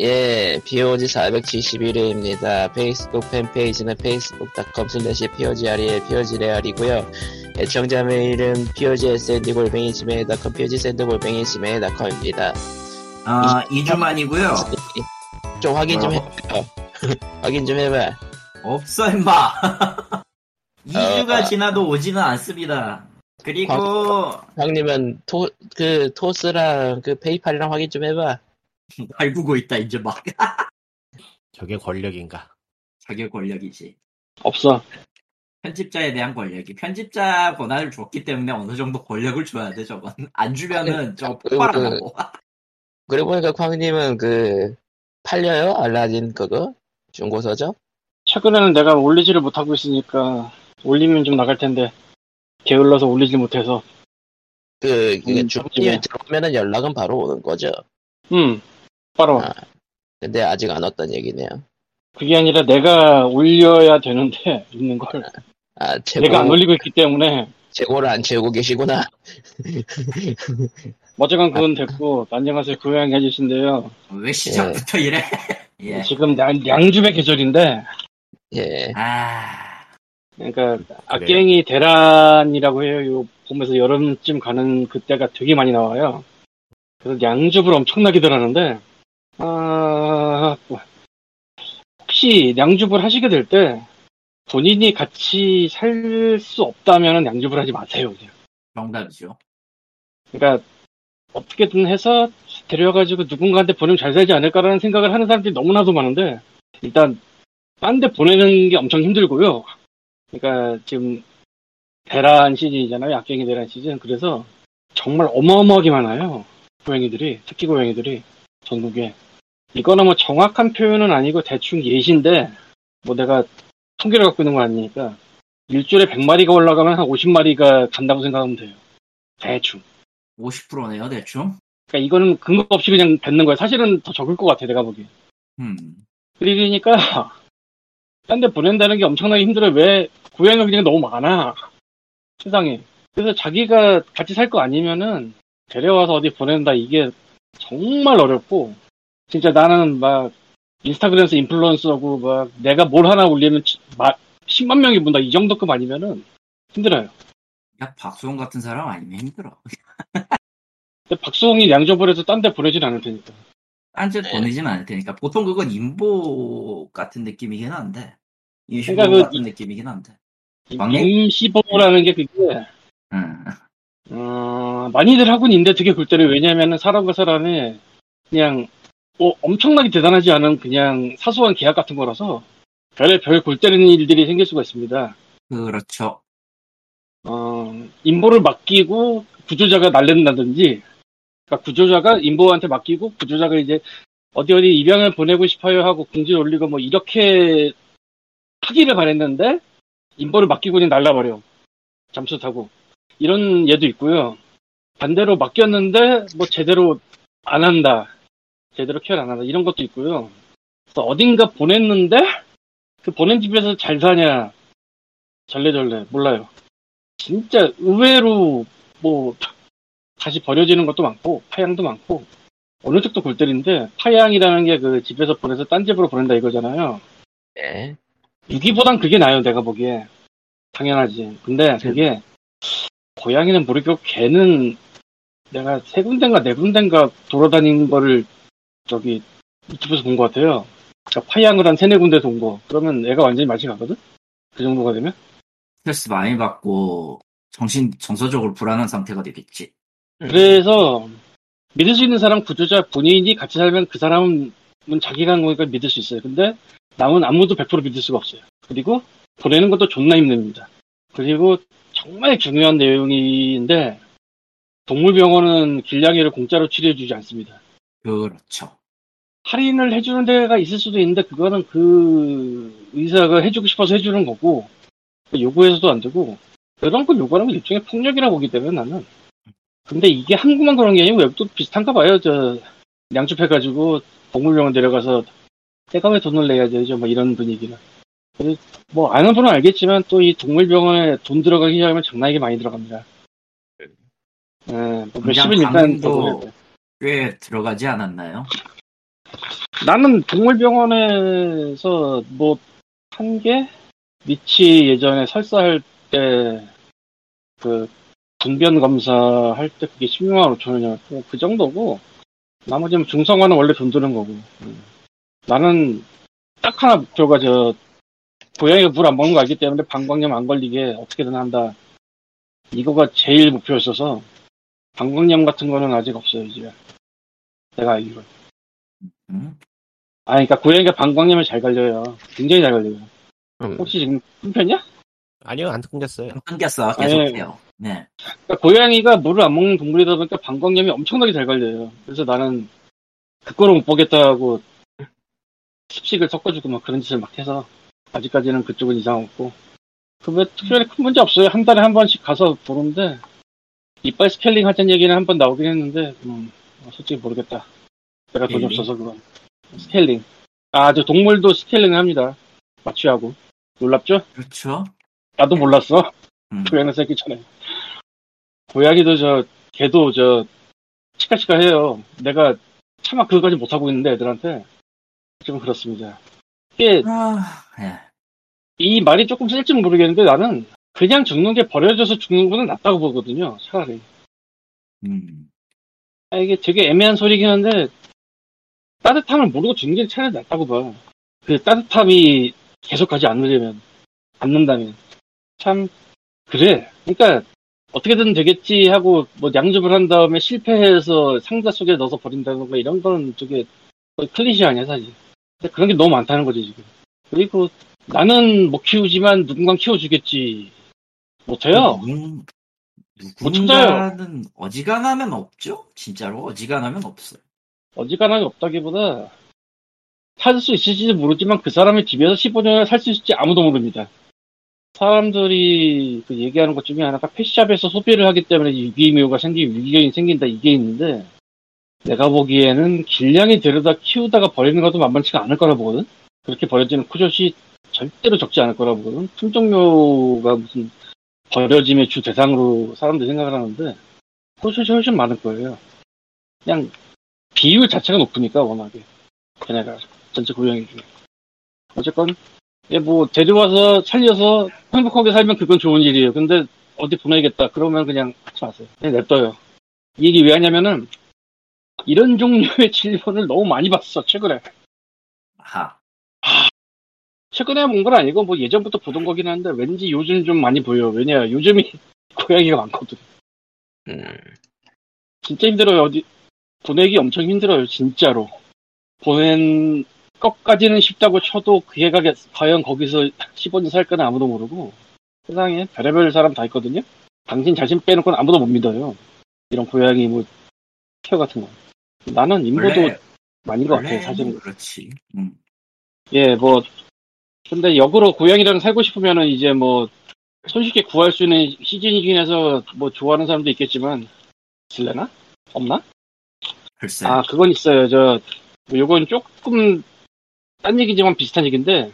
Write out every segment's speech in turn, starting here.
예, POG 471회입니다. 페이스북 팬페이지는 facebook.com slash POGREL, POGREAL이고요. 애청자 메일은 POGSND-골뱅이 지메일.com, POGSND-골뱅이 지메일.com입니다. 아, 2주 만이고요. 좀 확인 좀 뭐라고? 해봐요. 확인 좀 해봐. 없어, 임마. 2주가 아. 지나도 오지는 않습니다. 그리고, 형님은 토, 그, 토스랑 그 페이팔이랑 확인 좀 해봐. 발구고 있다, 이제 막. 저게 권력인가? 자기 권력이지. 없어. 편집자에 대한 권력이. 편집자 권한을 줬기 때문에 어느 정도 권력을 줘야 돼, 저건. 안 주면은 저 폭발하고. 그리고 보니까 광님은 그, 팔려요? 알라딘 그거? 중고서적? 최근에는 내가 올리지를 못하고 있으니까 올리면 좀 나갈 텐데 게을러서 올리지 못해서. 그, 그 음, 주문이. 들어오면은 연락은 바로 오는 거죠. 음, 바로 아. 근데 아직 안 왔던 얘기네요. 그게 아니라 내가 올려야 되는데 있는 걸 아, 재고, 내가 안 올리고 있기 때문에 재고를 안 채우고 계시구나. 어쨌건 그건 됐고 안녕하세요 고양이 해주신데요. 왜 시작부터 이래? 예. 지금 양, 양주의 계절인데 예. 아, 그러니까 악갱이 대란이라고 해요. 요 봄에서 여름쯤 가는 그때가 되게 많이 나와요. 그래서 양주를 엄청나게 들하는데 아, 뭐, 혹시 양주를 하시게 될 때 본인이 같이 살 수 없다면 양주를 하지 마세요. 그냥. 정답이죠. 그러니까 어떻게든 해서 데려가지고 누군가한테 보내면 잘 살지 않을까라는 생각을 하는 사람들이 너무나도 많은데 일단 딴 데 보내는 게 엄청 힘들고요. 그러니까 지금 대란 시즌이잖아요. 악갱이 대란 시즌. 그래서 정말 어마어마하게 많아요. 고양이들이 특히 고양이들이 전국에 이거는 뭐 정확한 표현은 아니고 대충 예시인데 뭐 내가 통계를 갖고 있는 거 아니니까 일주일에 100마리가 올라가면 한 50마리가 간다고 생각하면 돼요. 대충. 50%네요, 대충. 그러니까 이거는 근거 없이 그냥 뱉는 거야. 사실은 더 적을 것 같아, 내가 보기엔. 음. 그러니까, 딴 데 보낸다는 게 엄청나게 힘들어요. 왜, 고양이가 그냥 너무 많아. 세상에. 그래서 자기가 같이 살 거 아니면은, 데려와서 어디 보낸다, 이게 정말 어렵고, 진짜 나는 막, 인스타그램에서 인플루언서고, 막, 내가 뭘 하나 올리면, 치- 마- 10만 명이 본다, 이 정도급 아니면은, 힘들어요. 야, 박수홍 같은 사람 아니면 힘들어. 근데 박수홍이 양조벌에서 딴 데 보내진 않을 테니까. 딴짓 네. 보내진 않을 테니까. 보통 그건 인보 같은 느낌이긴 한데. 이슈 그러니까 그- 같은 느낌이긴 한데. 광님? 임시보호라는 게 그게, 음. 어, 많이들 하고는 있는데 되게 골 때려요. 왜냐면은 사람과 사람이 그냥 뭐 엄청나게 대단하지 않은 그냥 사소한 계약 같은 거라서 별의 별골 때리는 일들이 생길 수가 있습니다. 그렇죠. 어, 인보를 맡기고 구조자가 날린다든지 그러니까 구조자가 인보한테 맡기고 구조자가 이제 어디 어디 입양을 보내고 싶어요 하고 공지 올리고 뭐 이렇게 하기를 바랬는데 인보를 맡기고 그냥 날라버려 잠수 타고 이런 예도 있고요 반대로 맡겼는데 뭐 제대로 안 한다 제대로 케어 안 한다 이런 것도 있고요 그래서 어딘가 보냈는데 그 보낸 집에서 잘 사냐 절레절레 몰라요 진짜 의외로 뭐 다시 버려지는 것도 많고 파양도 많고 어느 쪽도 골 때리는데 파양이라는 게 그 집에서 보내서 딴 집으로 보낸다 이거잖아요. 예. 유기보단 그게 나아요 내가 보기에 당연하지. 근데 그게 고양이는 모르겠고 개는 내가 세 군데인가 네 군데인가 돌아다닌 거를 저기 유튜브에서 본 것 같아요. 그러니까 파양을 한 세네 군데서 온 거. 그러면 애가 완전히 맛이 가거든? 그 정도가 되면? 스트레스 많이 받고 정신 정서적으로 불안한 상태가 되겠지. 그래서 믿을 수 있는 사람 구조자 본인이 같이 살면 그 사람은 자기가 한 거니까 믿을 수 있어요. 근데 남은 아무도 100% 믿을 수가 없어요. 그리고 보내는 것도 존나 힘듭니다. 그리고 정말 중요한 내용인데 동물병원은 길냥이를 공짜로 치료해주지 않습니다. 그렇죠. 할인을 해주는 데가 있을 수도 있는데 그거는 그 의사가 해주고 싶어서 해주는 거고 요구해서도 안 되고 그런 걸 요구하는 건 일종의 폭력이라고 보기 때문에 나는. 근데 이게 한국만 그런 게 아니고 외국도 비슷한가 봐요. 저 양쪽해가지고 동물병원 데려가서 내가 왜 돈을 내야 되죠. 뭐 이런 분위기는 뭐 아는 분은 알겠지만 또 이 동물병원에 돈 들어가기 시작하면 장난이게 많이 들어갑니다. 예, 뭐 몇십은 일단. 꽤 들어가지 않았나요? 나는 동물병원에서 뭐한 개? 미치 예전에 설사할 때 그 분변 검사할 때 그게 16만 5천 원이었고 그 정도고 나머지는 중성화는 원래 돈 드는 거고 음. 나는 딱 하나 목표가 저 고양이가 물 안 먹는 거 알기 때문에 방광염 안 걸리게 어떻게든 한다 이거가 제일 목표였어서 방광염 같은 거는 아직 없어요 이제 내가 알기로 음? 아 그러니까 고양이가 방광염을 잘 걸려요 굉장히 잘 걸려요 음. 혹시 지금 끊겼냐? 아니요, 안 끊겼어요. 끊겼어. 아니, 계속해요. 네. 그러니까 고양이가 물을 안 먹는 동물이다 보니까 방광염이 엄청나게 잘 걸려요. 그래서 나는 그거를 못 보겠다고 습식을 섞어주고 막 그런 짓을 막 해서 아직까지는 그쪽은 이상 없고 그외 특별히 큰 문제 없어요. 한 달에 한 번씩 가서 보는데 이빨 스케일링 하자는 얘기는 한 번 나오긴 했는데 음, 솔직히 모르겠다. 내가 돈이 스케일링? 없어서 그건 스케일링. 아 저 동물도 스케일링 합니다. 마취하고 놀랍죠? 그렇죠. 나도 몰랐어. 음. 고양이 새끼 전에. 고양이도 저, 걔도 저, 치카치카 해요. 내가 차마 그거까지 못하고 있는데 애들한테. 좀 그렇습니다. 이게, 아, 예. 이 말이 조금 쓸지는 모르겠는데 나는 그냥 죽는 게 버려져서 죽는 거는 낫다고 보거든요. 차라리. 음. 아, 이게 되게 애매한 소리긴 한데, 따뜻함을 모르고 죽는 게 차라리 낫다고 봐. 그 따뜻함이 계속하지 않으려면, 않는다면. 참, 그래. 그러니까, 어떻게든 되겠지 하고, 뭐, 양접을 한 다음에 실패해서 상자 속에 넣어서 버린다던가 이런 건 거의 클리시 아니야, 사실. 근데 그런 게 너무 많다는 거지, 지금. 그리고 나는 못 키우지만 누군가 키워주겠지. 못해요. 누군. 누군가는 어지간하면 없죠? 진짜로 어지간하면 없어요. 어지간함이 없다기보다 살 수 있을지도 모르지만 그 사람의 집에서 15년을 살 수 있을지 아무도 모릅니다. 사람들이 그 얘기하는 것 중에 하나가 펫샵에서 소비를 하기 때문에 유기묘가 생기고 유기견이 생긴다 이게 있는데 내가 보기에는 길냥이 데려다 키우다가 버리는 것도 만만치가 않을 거라 보거든? 그렇게 버려지는 쿠젓이 절대로 적지 않을 거라 보거든? 품종묘가 무슨 버려짐의 주 대상으로 사람들이 생각을 하는데 쿠젓이 훨씬 많을 거예요. 그냥 비율 자체가 높으니까 워낙에. 걔네가 전체 고양이 중에. 어쨌건 예, 뭐 데려와서 살려서 행복하게 살면 그건 좋은 일이에요. 근데 어디 보내겠다. 그러면 그냥 하지 마세요. 그냥 냅둬요. 이 얘기 왜 하냐면은 이런 종류의 질문을 너무 많이 봤어 최근에. 하. 최근에 본 건 아니고 뭐 예전부터 보던 거긴 한데 왠지 요즘 좀 많이 보여. 왜냐 요즘이 고양이가 많거든. 음. 진짜 힘들어요. 어디 보내기 엄청 힘들어요. 진짜로. 보낸 것까지는 쉽다고 쳐도 그 애가 과연 거기서 15년 살까는 아무도 모르고 세상에 별의별 사람 다 있거든요. 당신 자신 빼놓고는 아무도 못 믿어요. 이런 고양이 뭐 케어 같은 거. 나는 인보도 많은 것 같아 원래는 사실은. 그렇지. 음. 예, 뭐 근데 역으로 고양이랑 살고 싶으면은 이제 뭐 손쉽게 구할 수 있는 시즌이긴 해서 뭐 좋아하는 사람도 있겠지만 있을래나? 없나? 글쎄. 아, 그건 있어요. 저, 뭐 요건 조금, 딴 얘기지만 비슷한 얘기인데,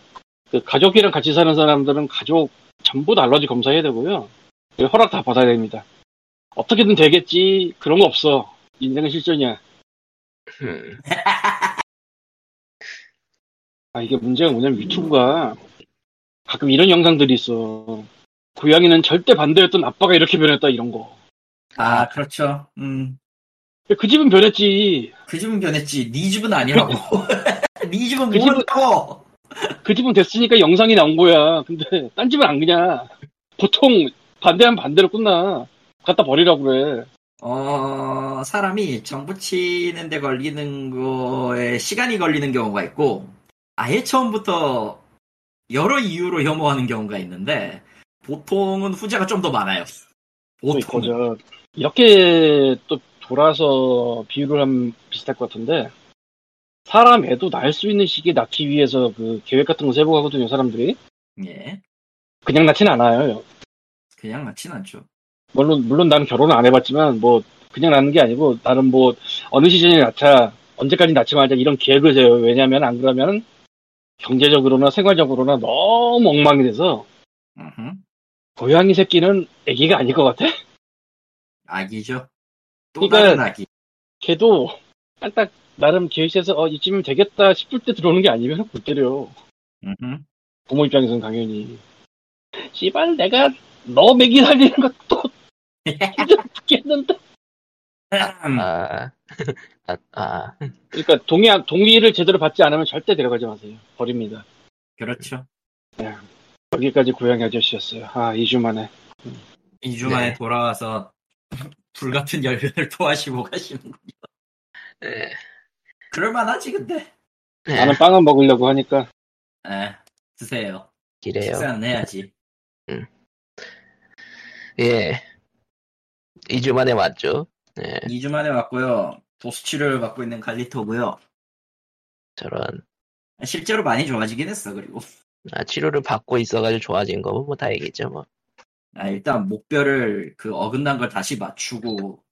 그 가족이랑 같이 사는 사람들은 가족 전부 다 알러지 검사해야 되고요. 그 허락 다 받아야 됩니다. 어떻게든 되겠지, 그런 거 없어. 인생은 실전이야. 음. 아, 이게 문제가 뭐냐면 유튜브가 가끔 이런 영상들이 있어. 고양이는 절대 반대였던 아빠가 이렇게 변했다, 이런 거. 아, 그렇죠. 음. 그 집은 변했지. 그 집은 변했지. 네 집은 아니라고. 네 집은 그 집은- 모른다고. 그 집은 됐으니까 영상이 나온 거야. 근데 딴 집은 안 그냐. 보통 반대하면 반대로 끝나. 갖다 버리라고 그래. 어, 사람이 정부 치는 데 걸리는 거에 시간이 걸리는 경우가 있고, 아예 처음부터 여러 이유로 혐오하는 경우가 있는데, 보통은 후자가 좀 더 많아요. 또 있고, 보통은. 저, 이렇게 또 돌아서 비유를 하면 비슷할 것 같은데, 사람 애도 낳을 수 있는 시기에 낳기 위해서 그 계획 같은 거 세워가거든요, 사람들이. 예. 그냥 낳진 않아요. 그냥 낳진 않죠. 물론, 물론 나는 결혼을 안 해봤지만, 뭐, 그냥 낳는 게 아니고, 나는 뭐, 어느 시즌에 낳자, 언제까지 낳지 말자, 이런 계획을 세워요. 왜냐면, 안 그러면, 경제적으로나 생활적으로나 너무 엉망이 돼서, 음흠. 고양이 새끼는 애기가 아닐 것 같아? 아기죠. 또 그러니까- 다른 아기. 걔도 딱 나름 계획해서 어 이쯤이면 되겠다 싶을 때 들어오는 게 아니면 못 때려. 음흠. 부모 입장에서는 당연히. 씨발 내가 너 먹이 살리는 것도 힘들어 죽겠는데. 음. 아, 아, 아, 그러니까 동의 동의를 제대로 받지 않으면 절대 데려가지 마세요. 버립니다. 그렇죠. 여기까지 고양이 아저씨였어요. 아 2주 만에. 2주 만에 네. 돌아와서 불같은 열변을 토하시고 가시는군요. 네. 그럴만하지 근데. 네, 나는 빵을 먹으려고 하니까 에 드세요. 이래요. 식사는 해야지. 예. 2주 만에 왔죠. 네, 2주 만에 왔고요. 도수 치료를 받고 있는 갈리토고요. 저런. 실제로 많이 좋아지긴 했어. 그리고 아, 치료를 받고 있어가지고 좋아진 거면 뭐 다행이죠, 뭐. 아, 일단 목별을 그 어긋난 걸 다시 맞추고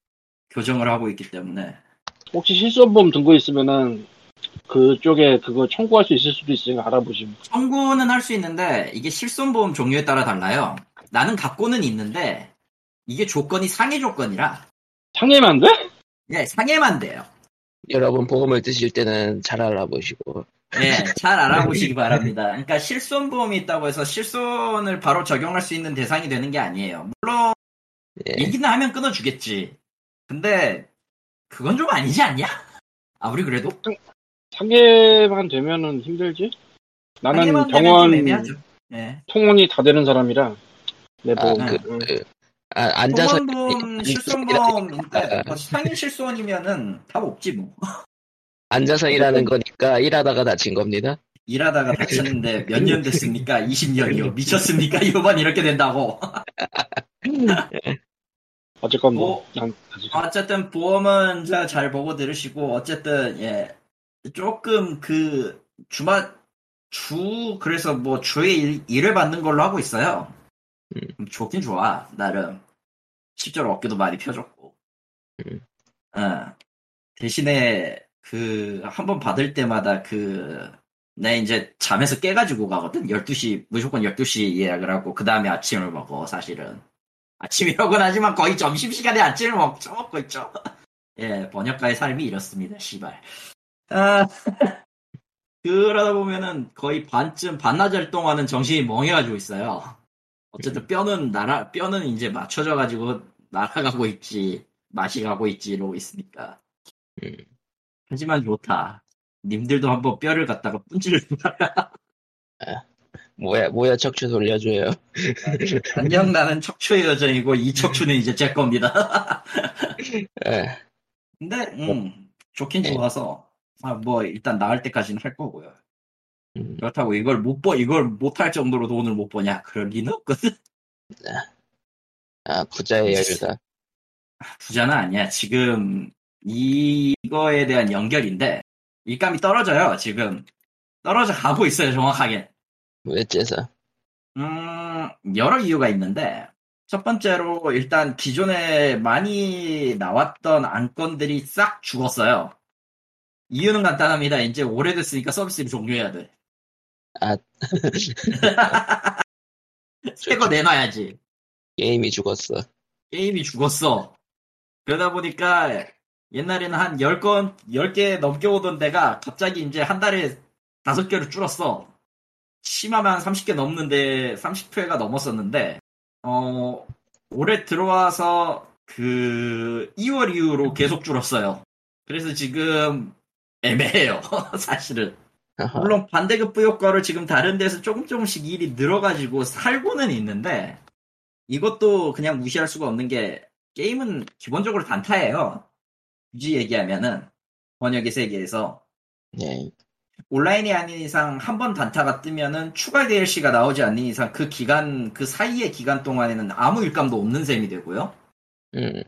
교정을 하고 있기 때문에 혹시 실손보험 든거 있으면은 그쪽에 그거 청구할 수 있을 수도 있으니까 알아보시면. 청구는 할 수 있는데 이게 실손보험 종류에 따라 달라요. 나는 갖고는 있는데 이게 조건이 상해 조건이라 상해면 안 돼? 예, 상해만 돼요. 여러분 보험을 드실 때는 잘 알아보시고. 예, 잘 알아보시기 바랍니다. 그러니까 실손 보험이 있다고 해서 실손을 바로 적용할 수 있는 대상이 되는 게 아니에요. 물론 예. 얘기는 하면 끊어주겠지. 근데 그건 좀 아니지 않냐? 아무리 그래도 상해만 되면은 힘들지? 나는 병원. 예. 통원이 다 되는 사람이라 내 아, 보험. 그, 응. 그, 아, 앉아서. 보험보험 실손보험인데 뭐 상인 실손이면은 답 없지 뭐. 앉아서 일하는 거니까 일하다가 다친 겁니다. 일하다가 다쳤는데 몇 년 됐습니까? 20년이요. 미쳤습니까? 이번 이렇게 된다고. 어쨌건 뭐, 뭐, 어쨌든 보험은 자, 잘 보고 들으시고 어쨌든 예 조금 그 주말 주 그래서 뭐 주에 일, 일을 받는 걸로 하고 있어요. 음, 좋긴 좋아 나름 실제로 어깨도 많이 펴졌고. 음. 어, 대신에 그 한 번 받을 때마다 그 내 이제 잠에서 깨가지고 가거든 12시 무조건 12시 예약을 하고 그 다음에 아침을 먹어 사실은 아침이라고는 하지만 거의 점심시간에 아침을 먹, 먹고 있죠. 예, 번역가의 삶이 이렇습니다, 씨발. 아, 그러다 보면은 거의 반쯤, 반나절 동안은 정신이 멍해가지고 있어요. 어쨌든 뼈는 날아, 뼈는 이제 맞춰져가지고 날아가고 있지, 맛이 가고 있지, 이러고 있으니까. 음. 하지만 좋다. 님들도 한번 뼈를 갖다가 분질러봐라. 뭐야, 뭐야, 척추 돌려줘요. 안녕, 나는 척추의 여정이고, 이 척추는 이제 제 겁니다. 예. 근데 음 좋긴 좋아서 아, 뭐 일단 나을 때까지는 할 거고요. 음, 그렇다고 이걸 못 버, 이걸 못 할 정도로 돈을 못 버냐? 그럴 리는 없거든. 아, 부자의 여유다. 부자는 아니야. 지금 이거에 대한 연결인데 일감이 떨어져요. 지금 떨어져 가고 있어요. 정확하게. 왜째서? 음 여러 이유가 있는데 첫 번째로 일단 기존에 많이 나왔던 안건들이 싹 죽었어요. 이유는 간단합니다. 이제 오래됐으니까 서비스를 종료해야 돼. 아, 새거 내놔야지. 게임이 죽었어. 게임이 죽었어. 그러다 보니까 옛날에는 한 10건, 10개 넘게 오던 데가 갑자기 이제 한 달에 5개로 줄었어. 심하면 한 30개 넘는데, 30회가 넘었었는데, 어, 올해 들어와서 그 2월 이후로 계속 줄었어요. 그래서 지금 애매해요. 사실은. 물론 반대급부 효과로 지금 다른 데서 조금 조금씩 일이 늘어가지고 살고는 있는데 이것도 그냥 무시할 수가 없는 게 게임은 기본적으로 단타예요. 굳이 얘기하면은 번역의 세계에서 네. 온라인이 아닌 이상 한 번 단타가 뜨면은 추가 DLC가 나오지 않는 이상 그 기간 그 사이의 기간 동안에는 아무 일감도 없는 셈이 되고요. 음,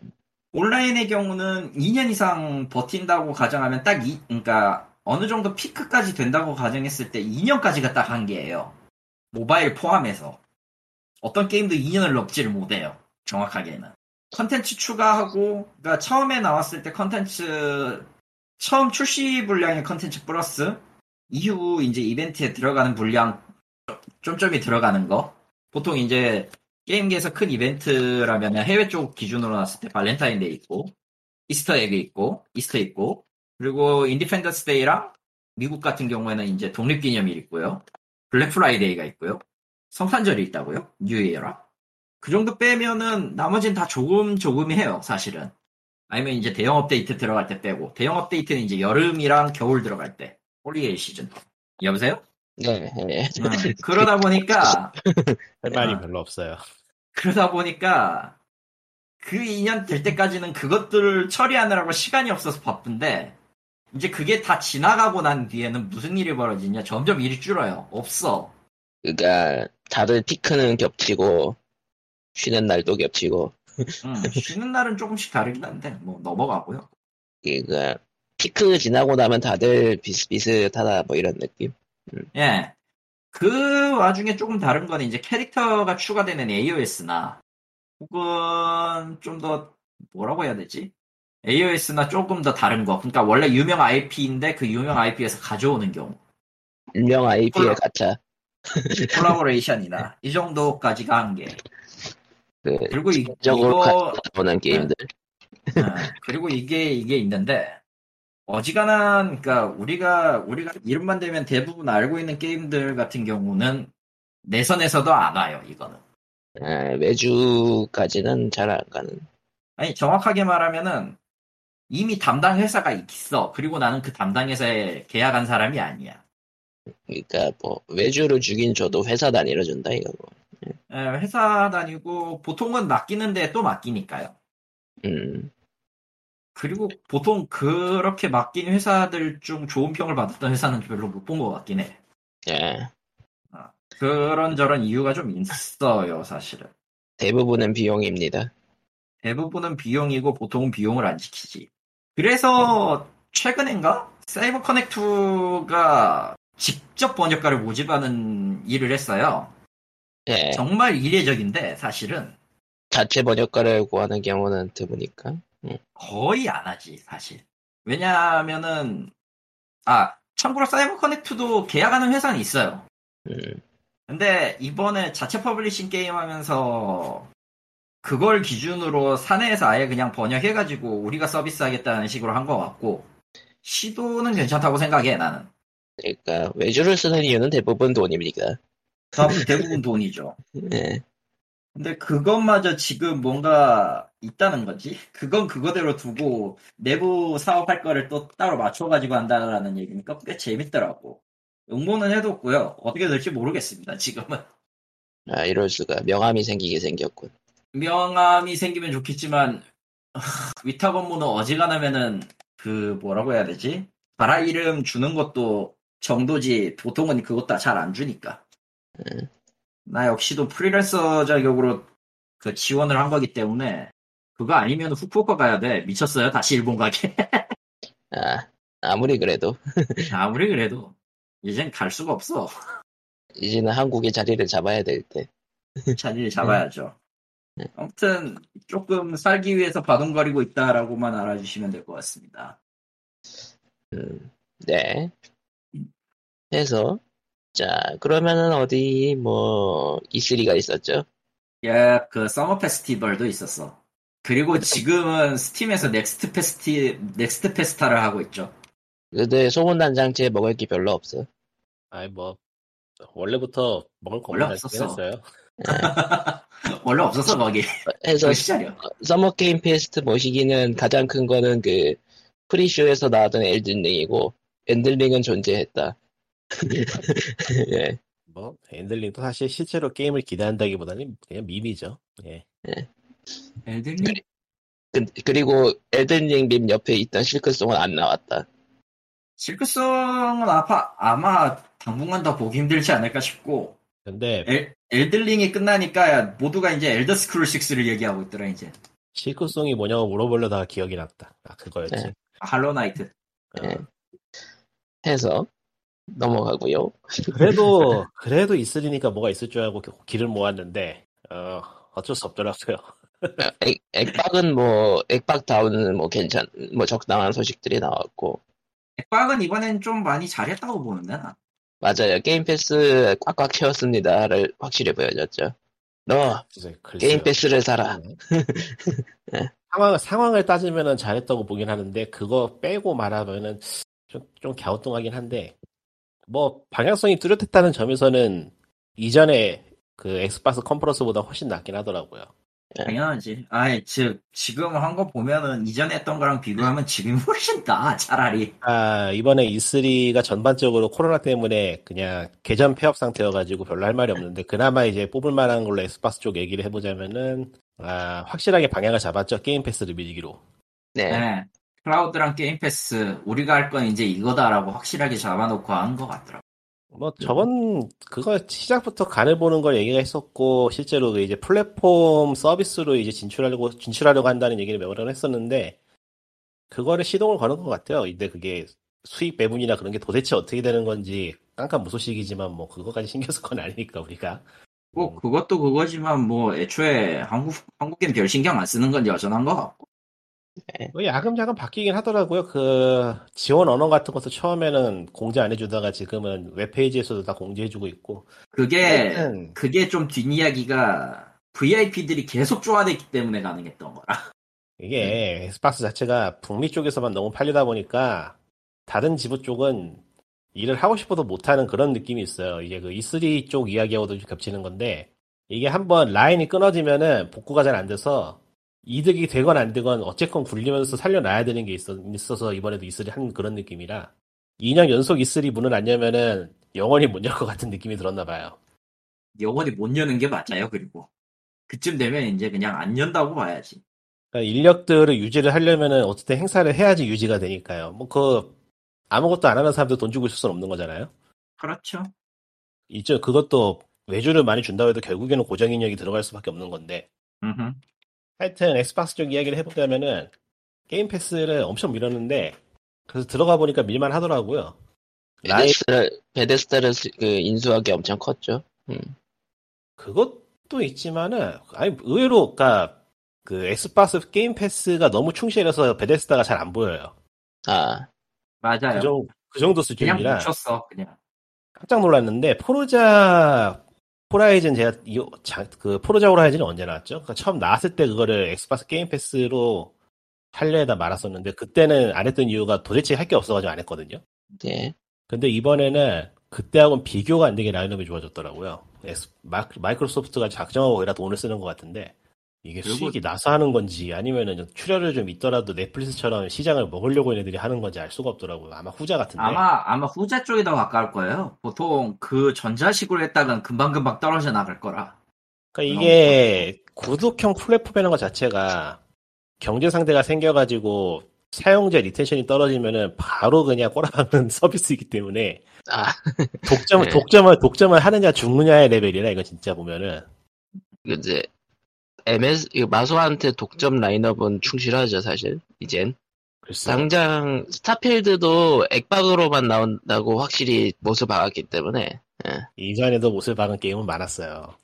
온라인의 경우는 2년 이상 버틴다고 가정하면 딱 이, 그러니까 어느 정도 피크까지 된다고 가정했을 때 2년까지가 딱 한계예요. 모바일 포함해서. 어떤 게임도 2년을 넘지를 못해요. 정확하게는. 컨텐츠 추가하고, 그러니까 처음에 나왔을 때 컨텐츠, 처음 출시 분량의 컨텐츠 플러스, 이후 이제 이벤트에 들어가는 분량, 좀점이 들어가는 거. 보통 이제 게임계에서 큰 이벤트라면 해외 쪽 기준으로 나왔을 때 발렌타인데이 있고, Easter egg 있고, Easter 있고, 그리고 Independence Day랑 미국 같은 경우에는 이제 독립기념일 있고요. 블랙 프라이데이가 있고요. 성탄절이 있다고요. New Year라. 그 정도 빼면은 나머지는 다 조금 조금이 해요, 사실은. 아니면 이제 대형 업데이트 들어갈 때 빼고 대형 업데이트는 이제 여름이랑 겨울 들어갈 때 holiday season. 여보세요? 네, 네. 음, 그러다 보니까 할 말이 아. 별로 없어요. 그러다 보니까 그 2년 될 때까지는 그것들을 처리하느라고 시간이 없어서 바쁜데 이제 그게 다 지나가고 난 뒤에는 무슨 일이 벌어지냐 점점 일이 줄어요 없어 그러니까 다들 피크는 겹치고 쉬는 날도 겹치고 음, 쉬는 날은 조금씩 다르긴 한데 뭐 넘어가고요 그러니까 피크 지나고 나면 다들 비슷비슷하다 뭐 이런 느낌. 예. 그 와중에 조금 다른 건 이제 캐릭터가 추가되는 AOS나 혹은 좀 더 뭐라고 해야 되지? AOS나 조금 더 다른 거. 그러니까 원래 유명 IP인데 그 유명 IP에서 가져오는 경우. 일명 IP의 콜라- 가차. 콜라보레이션이나 이 정도까지가 한 개. 그 그리고 이, 적으로 이거 보는 게임들. 어, 그리고 이게 이게 있는데 어지간한 그러니까 우리가 우리가 이름만 대면 대부분 알고 있는 게임들 같은 경우는 내선에서도 안 와요. 이거는. 아, 매주까지는 잘 안 가는. 아니 정확하게 말하면은 이미 담당 회사가 있어. 그리고 나는 그 담당 회사에 계약한 사람이 아니야. 그러니까 뭐 외주로 주긴 줘도 회사 단위로 준다 이거고. 에, 회사 다니고 보통은 맡기는데 또 맡기니까요. 음, 그리고 보통 그렇게 맡긴 회사들 중 좋은 평을 받았던 회사는 별로 못 본 것 같긴 해. 예. 그런저런 이유가 좀 있어요, 사실은. 대부분은 비용입니다. 대부분은 비용이고 보통은 비용을 안 지키지. 그래서 최근엔가 사이버 커넥트가 직접 번역가를 모집하는 일을 했어요. 예. 정말 이례적인데 사실은 자체 번역가를 구하는 경우는 드무니까. 거의 안 하지 사실. 왜냐하면은 아 참고로 사이버 커넥트도 계약하는 회사는 있어요. 음, 근데 이번에 자체 publishing 게임 하면서 그걸 기준으로 사내에서 아예 그냥 번역해가지고 우리가 서비스하겠다는 식으로 한 것 같고 시도는 괜찮다고 생각해 나는. 그러니까 외주를 쓰는 이유는 대부분 돈입니다. 다- 대부분 돈이죠. 예. 근데 그것마저 지금 뭔가 있다는 거지? 그건 그거대로 두고 내부 사업할 거를 또 따로 맞춰가지고 한다라는 얘기니까 꽤 재밌더라고. 응모는 해뒀고요. 어떻게 될지 모르겠습니다, 지금은. 아 이럴 수가 명함이 생기게 생겼군. 명함이 생기면 좋겠지만, 하, 위탁 업무는 어지간하면은, 그, 뭐라고 해야 되지? 바라 이름 주는 것도 정도지, 보통은 그것도 잘 안 주니까. 음. 나 역시도 프리랜서 자격으로 그 지원을 한 거기 때문에, 그거 아니면 후쿠오카 가야 돼. 미쳤어요? 다시 일본 가게. 아 아무리 그래도 아무리 그래도, 이젠 갈 수가 없어. 이제는 한국의 자리를 잡아야 될 때. 자리를 잡아야죠. 네. 아무튼, 조금 살기 위해서 바둥거리고 있다라고만 알아주시면 될 것 같습니다. 음, 네. 해서 자 그러면은 어디 뭐 E3가 있었죠? 예, 그 서머 페스티벌도 있었어. 그리고 지금은 스팀에서 넥스트 페스티 넥스트 페스타를 하고 있죠. 근데 소문난 잔치에 먹을 게 별로 없어. 아이 뭐 원래부터 먹을 거 원래 없는 없었어. 했어요. 원래 없었어 거기. 해서 그 시절이야. 서머 게임 페스트 모시기는 가장 큰 거는 그 pre-show에서 나왔던 엘든링이고 엘든링은 존재했다. 예. 뭐 엘든링도 사실 실제로 게임을 기대한다기보다는 그냥 밈이죠. 예. 엘든링 그, 그리고 엘든링 밈 옆에 있던 실크송은 안 나왔다. 실크성은 아파 아마 당분간 더 보기 힘들지 않을까 싶고 근데 엘, 엘든링이 끝나니까 모두가 이제 엘더 스크롤 6를 얘기하고 있더라 이제 실크송이 뭐냐고 물어보려다가 기억이 났다. 아 그거였지. 네. 할로나이트. 어, 예. 해서 넘어가고요. 그래도 그래도 있으니까 뭐가 있을 줄 알고 길을 모았는데 어, 어쩔 수 없더라고요. 액, 액박은 뭐 액박 다운은 뭐 괜찮 뭐 적당한 소식들이 나왔고 액박은 이번엔 좀 많이 잘했다고 보는데 나. 맞아요 게임 패스 꽉꽉 채웠습니다를 확실히 보여줬죠. 너. 게임 패스를 사라. 네. 상황, 상황을 따지면은 잘했다고 보긴 하는데, 그거 빼고 말하면은 좀, 좀 갸우뚱하긴 한데, 뭐, 방향성이 뚜렷했다는 점에서는 이전에 그 엑스박스 컨퍼런스보다 훨씬 낫긴 하더라고요. 당연하지. 아이, 즉, 지금 한 거 보면은 이전에 했던 거랑 비교하면 지금이 훨씬 나아, 차라리. 아, 이번에 E3가 전반적으로 코로나 때문에 그냥 개점 폐업 상태여가지고 별로 할 말이 없는데, 그나마 이제 뽑을 만한 걸로 엑스박스 쪽 얘기를 해보자면은, 아, 확실하게 방향을 잡았죠. 게임 패스 밀기로. 네. 네. 클라우드랑 게임 패스, 우리가 할 건 이제 이거다라고 확실하게 잡아놓고 한 것 같더라고. 뭐 저번 그거 시작부터 간을 보는 걸 얘기가 했었고 실제로 그 이제 플랫폼 서비스로 이제 진출하려고 진출하려고 한다는 얘기를 몇 번 했었는데 그거를 시동을 거는 것 같아요. 근데 그게 수익 배분이나 그런 게 도대체 어떻게 되는 건지 깜깜 무소식이지만 뭐 그거까지 신경 쓸 건 아니니까 우리가 뭐, 그것도 그거지만, 뭐, 애초에 한국, 한국엔 별 신경 안 쓰는 건 여전한 것 같고. 뭐 야금야금 바뀌긴 하더라고요. 그 지원 언어 같은 것도 처음에는 공지 안 해주다가 지금은 웹페이지에서도 다 공지해주고 있고 그게, 하여튼 그게 좀 뒷이야기가 VIP들이 계속 쪼아댔기 때문에 가능했던 거라. 이게 엑스박스 자체가 북미 쪽에서만 너무 팔리다 보니까 다른 지부 쪽은 일을 하고 싶어도 못하는 그런 느낌이 있어요. 이게 그 E3 쪽 이야기하고도 좀 겹치는 건데 이게 한번 라인이 끊어지면은 복구가 잘 안 돼서 이득이 되건 안 되건 어쨌건 굴리면서 살려놔야 되는 게 있어, 있어서 이번에도 E3 한 그런 느낌이라 2년 연속 E3 문을 안 열면은 영원히 못 열 것 같은 느낌이 들었나 봐요. 영원히 못 여는 게 맞아요, 그리고. 그쯤 되면 이제 그냥 안 연다고 봐야지. 그러니까 인력들을 유지를 하려면은 어쨌든 행사를 해야지 유지가 되니까요. 뭐 그 아무것도 안 하는 사람들 돈 주고 있을 수는 없는 거잖아요. 그렇죠. 이제 그것도 외주를 많이 준다고 해도 결국에는 고정 인력이 들어갈 수밖에 없는 건데 음흠. 하여튼 엑스박스 쪽 이야기를 해보자면은 게임 패스를 엄청 밀었는데 그래서 들어가 보니까 밀만 하더라고요. 라이 베데스다를, 베데스다를 스- 그 인수하기 엄청 컸죠. 음. 그것도 있지만은 아니 의외로 그러니까 그 엑스박스 게임 패스가 너무 충실해서 베데스다가 잘 안 보여요. 아, 맞아요. 그, 정, 그 정도 그냥 수준이라 묻혔어, 그냥. 깜짝 놀랐는데 포르자 호라이즌 제가 이, 자- 그 포르자 호라이즌이 언제 나왔죠? 그러니까 처음 나왔을 때 그거를 엑스박스 게임 패스로 할려에다 말았었는데 그때는 안 했던 이유가 도대체 할 게 없어가지고 안 했거든요. 네. 근데 이번에는 그때하고는 비교가 안 되게 라인업이 좋아졌더라고요. 엑스- 마, 마이크로소프트가 작정하고 거기다 돈을 쓰는 것 같은데 이게 그리고- 수익이 나서 하는 건지 아니면은 좀 출혈을 좀 있더라도 넷플릭스처럼 시장을 먹으려고 얘네들이 하는 건지 알 수가 없더라고요. 아마 후자 같은데. 아마, 아마 후자 쪽이 더 가까울 거예요. 보통 그 전자식으로 했다간 금방 금방 떨어져 나갈 거라. 그러니까 이게 구독형 플랫폼이라는 것 자체가 경쟁 상대가 생겨가지고 사용자 retention이 떨어지면은 바로 그냥 꼬라박는 서비스이기 때문에 아, 독점을 네. 독점을 독점을 하느냐 죽느냐의 레벨이라 이거 진짜 보면은 이제 MS 마소한테 독점 라인업은 충실하죠 사실. 이젠 글쎄 당장 스타필드도 액박으로만 나온다고 확실히 못을 박았기 때문에 이전에도 못을 박은 게임은 많았어요.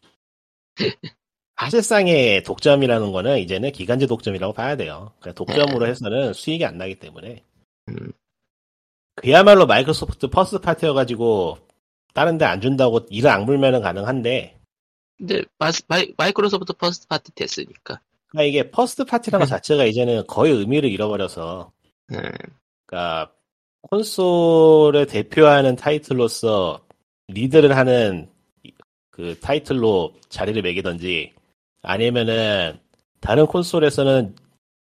사실상의 독점이라는 거는 이제는 기간제 독점이라고 봐야 돼요. 그러니까 독점으로 해서는 수익이 안 나기 때문에 음, 그야말로 마이크로소프트 first party여가지고 다른 데 안 준다고 이를 악물면은 가능한데 근데 마스- 마이, 마이크로소프트 first party 됐으니까. 그러니까 이게 first party라는 것 자체가 이제는 거의 의미를 잃어버려서. 음, 그러니까 콘솔을 대표하는 타이틀로서 리드를 하는 그 타이틀로 자리를 매기던지 아니면은 다른 콘솔에서는